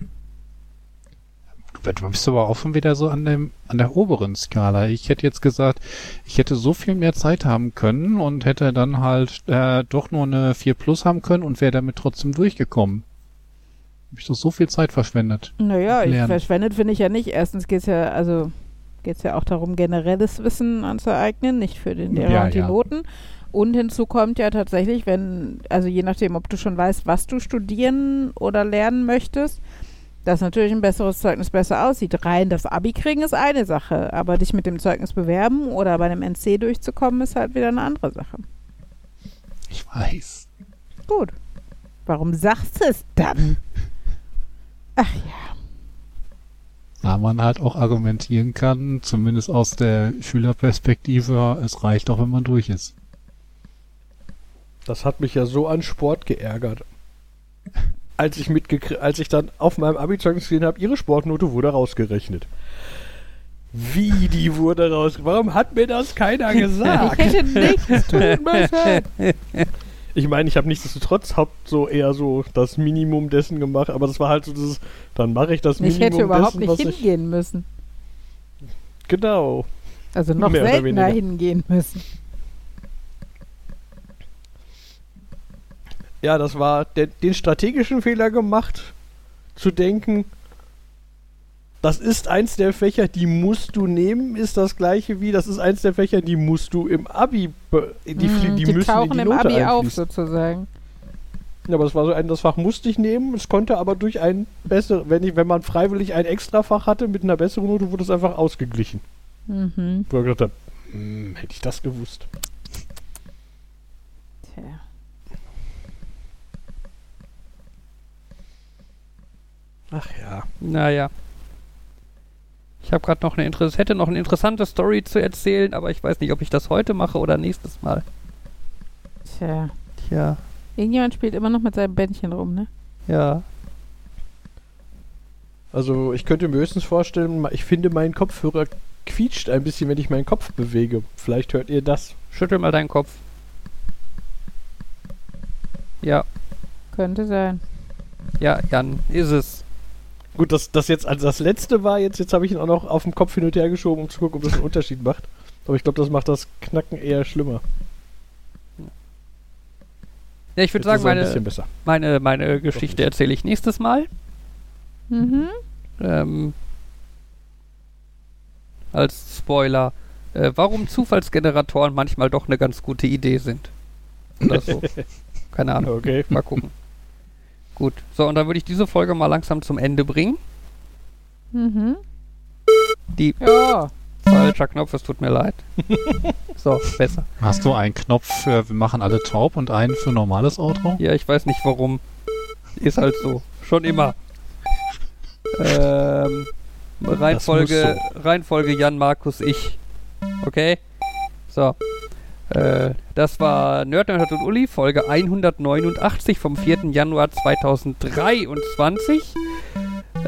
Du bist aber auch schon wieder so an dem, an der oberen Skala. Ich hätte jetzt gesagt, ich hätte so viel mehr Zeit haben können und hätte dann halt äh, doch nur eine 4 Plus haben können und wäre damit trotzdem durchgekommen. Hab ich doch so viel Zeit verschwendet. Naja, ich verschwendet finde ich ja nicht. Erstens geht es ja, also geht ja auch darum, generelles Wissen anzueignen, nicht für den Lehrer Ja, und die ja. Noten. Und hinzu kommt ja tatsächlich, wenn, also je nachdem, ob du schon weißt, was du studieren oder lernen möchtest, dass natürlich ein besseres Zeugnis besser aussieht. Rein das Abi kriegen ist eine Sache, aber dich mit dem Zeugnis bewerben oder bei einem NC durchzukommen, ist halt wieder eine andere Sache. Ich weiß. Gut. Warum sagst du es dann? Ach ja. Da man halt auch argumentieren kann, zumindest aus der Schülerperspektive, es reicht auch, wenn man durch ist. Das hat mich ja so an Sport geärgert. Als ich mitgekriegt, als ich dann auf meinem Abi-Zeugnis gesehen habe, ihre Sportnote wurde rausgerechnet. Wie die wurde raus? Warum hat mir das keiner gesagt? Ich hätte nichts tun müssen. Ich meine, ich habe nichtsdestotrotz hab so eher so das Minimum dessen gemacht, aber das war halt so dieses, dann mache ich das Ich Minimum hätte überhaupt dessen, nicht was ich hingehen müssen. genau. Also noch Mehr oder seltener weniger. hingehen müssen. Ja, das war der, den strategischen Fehler gemacht, zu denken, das ist eins der Fächer, die musst du nehmen, ist das gleiche wie, das ist eins der Fächer, die musst du im Abi, be- die, flie- Mm, die, die müssen tauchen in die im Note Abi auf, sozusagen. Ja, aber das war so ein, das Fach musste ich nehmen, es konnte aber durch ein besser, wenn ich, wenn man freiwillig ein Extrafach hatte mit einer besseren Note, wurde es einfach ausgeglichen. Mhm. Wo ich gedacht habe, hm, hätte ich das gewusst. Tja. Ach ja. Naja. Ich habe gerade noch eine Interess hätte noch eine interessante Story zu erzählen, aber ich weiß nicht, ob ich das heute mache oder nächstes Mal. Tja. Tja, Irgendjemand spielt immer noch mit seinem Bändchen rum, ne? ja. Also ich könnte mir höchstens vorstellen, ich finde, mein Kopfhörer quietscht ein bisschen, wenn ich meinen Kopf bewege. Vielleicht hört ihr das. Schüttel mal deinen Kopf. Ja, Könnte sein. ja, Jan, ist es. Gut, dass das jetzt als das letzte war, jetzt, jetzt habe ich ihn auch noch auf dem Kopf hin und her geschoben, um zu gucken, ob das einen Unterschied macht. Aber ich glaube, das macht das Knacken eher schlimmer. Ja, ich würde sagen, meine, meine, meine Geschichte erzähle ich nächstes Mal. Mhm. Ähm, als Spoiler. Äh, warum Zufallsgeneratoren manchmal doch eine ganz gute Idee sind. Oder so. Keine Ahnung. Okay. Mal gucken. Gut. So, und dann würde ich diese Folge mal langsam zum Ende bringen. Mhm. Die Ja. falscher Knopf, es tut mir leid. so, besser. Hast du einen Knopf für Wir machen alle taub und einen für normales Outro? Ja, ich weiß nicht warum. Ist halt so. Schon immer. Ähm, Reihenfolge, Reihenfolge Jan, Markus, ich. Okay? So. Äh, das war Nerd, Nerd und Uli, Folge 189 vom 4. Januar 2023.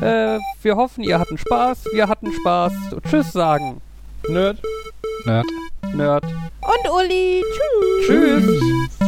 Äh, wir hoffen, ihr hatten Spaß. Wir hatten Spaß. Tschüss sagen. Nerd. Nerd. Nerd. Und Uli. Tschüss. Tschüss.